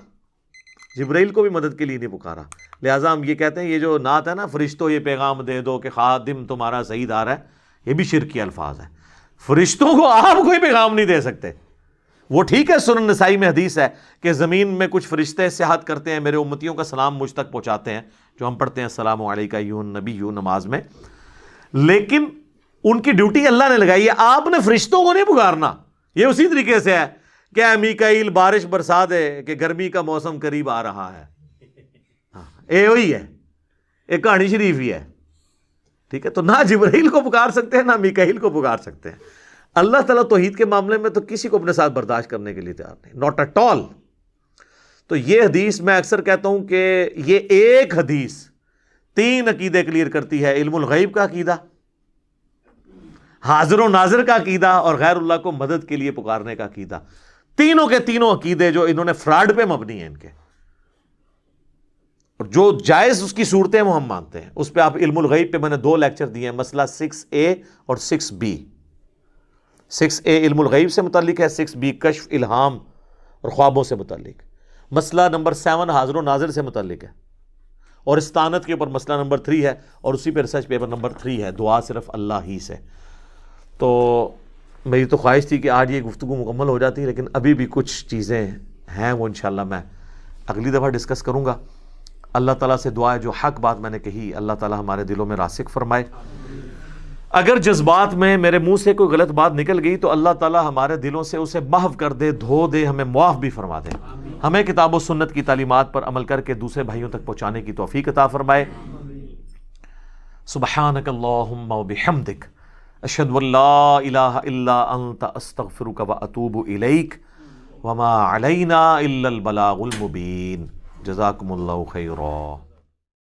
جبرائیل کو بھی مدد کے لیے نہیں پکارا۔ لہٰذا ہم یہ کہتے ہیں، یہ جو نعت ہے نا، فرشتوں یہ پیغام دے دو کہ خادم تمہارا صحیح دار ہے، یہ بھی شرکی الفاظ ہے۔ فرشتوں کو آپ کوئی پیغام نہیں دے سکتے۔ وہ ٹھیک ہے، سنن نسائی میں حدیث ہے کہ زمین میں کچھ فرشتے سیاحت کرتے ہیں، میرے امتیوں کا سلام مجھ تک پہنچاتے ہیں، جو ہم پڑھتے ہیں، السلام علیکہ یون نبی یوں نماز میں۔ لیکن ان کی ڈیوٹی اللہ نے لگائی ہے، آپ نے فرشتوں کو نہیں پکارنا۔ یہ اسی طریقے سے ہے کہ میکائیل بارش برسا دے کہ گرمی کا موسم قریب آ رہا ہے۔ ہاں، اے وہی ہے ایک کہانی شریف ہی ہے۔ ٹھیک ہے، تو نہ جبرائیل کو پکار سکتے ہیں، نہ میکائیل کو پکار سکتے ہیں۔ اللہ تعالیٰ توحید کے معاملے میں تو کسی کو اپنے ساتھ برداشت کرنے کے لیے تیار نہیں ناٹ اٹ آل تو یہ حدیث میں اکثر کہتا ہوں کہ یہ ایک حدیث تین عقیدے کلیئر کرتی ہے، علم الغیب کا عقیدہ، حاضر و ناظر کا عقیدہ اور غیر اللہ کو مدد کے لیے پکارنے کا عقیدہ۔ تینوں کے تینوں عقیدے جو انہوں نے فراڈ پہ مبنی ہیں ان کے۔ اور جو جائز اس کی صورتیں وہ ہم مانتے ہیں۔ اس پہ آپ علم الغیب پہ میں نے دو لیکچر دیے ہیں، مسئلہ سکس اے اور سکس بی سکس اے علم الغیب سے متعلق ہے، سکس بی کشف الہام اور خوابوں سے متعلق۔ مسئلہ نمبر سیون حاضر و ناظر سے متعلق ہے۔ اور استانت کے اوپر مسئلہ نمبر تھری ہے اور اسی پہ ریسرچ پیپر نمبر تھری ہے، دعا صرف اللہ ہی سے۔ تو میری تو خواہش تھی کہ آج یہ گفتگو مکمل ہو جاتی، لیکن ابھی بھی کچھ چیزیں ہیں وہ انشاءاللہ میں اگلی دفعہ ڈسکس کروں گا۔ اللہ تعالیٰ سے دعا ہے، جو حق بات میں نے کہی، اللہ تعالیٰ ہمارے دلوں میں راسک فرمائے۔ اگر جذبات میں میرے منہ سے کوئی غلط بات نکل گئی تو اللہ تعالیٰ ہمارے دلوں سے اسے محو کر دے دھو دے ہمیں معاف بھی فرما دے۔ ہمیں کتاب و سنت کی تعلیمات پر عمل کر کے دوسرے بھائیوں تک پہنچانے کی توفیق عطا فرمائے۔ سبحانک اللہم و بحمدک۔ اشہد واللہ الہ الا انت استغفرک و اتوب الیک۔ وما علینا الا البلاغ المبین۔ جزاکم اللہ خیرہ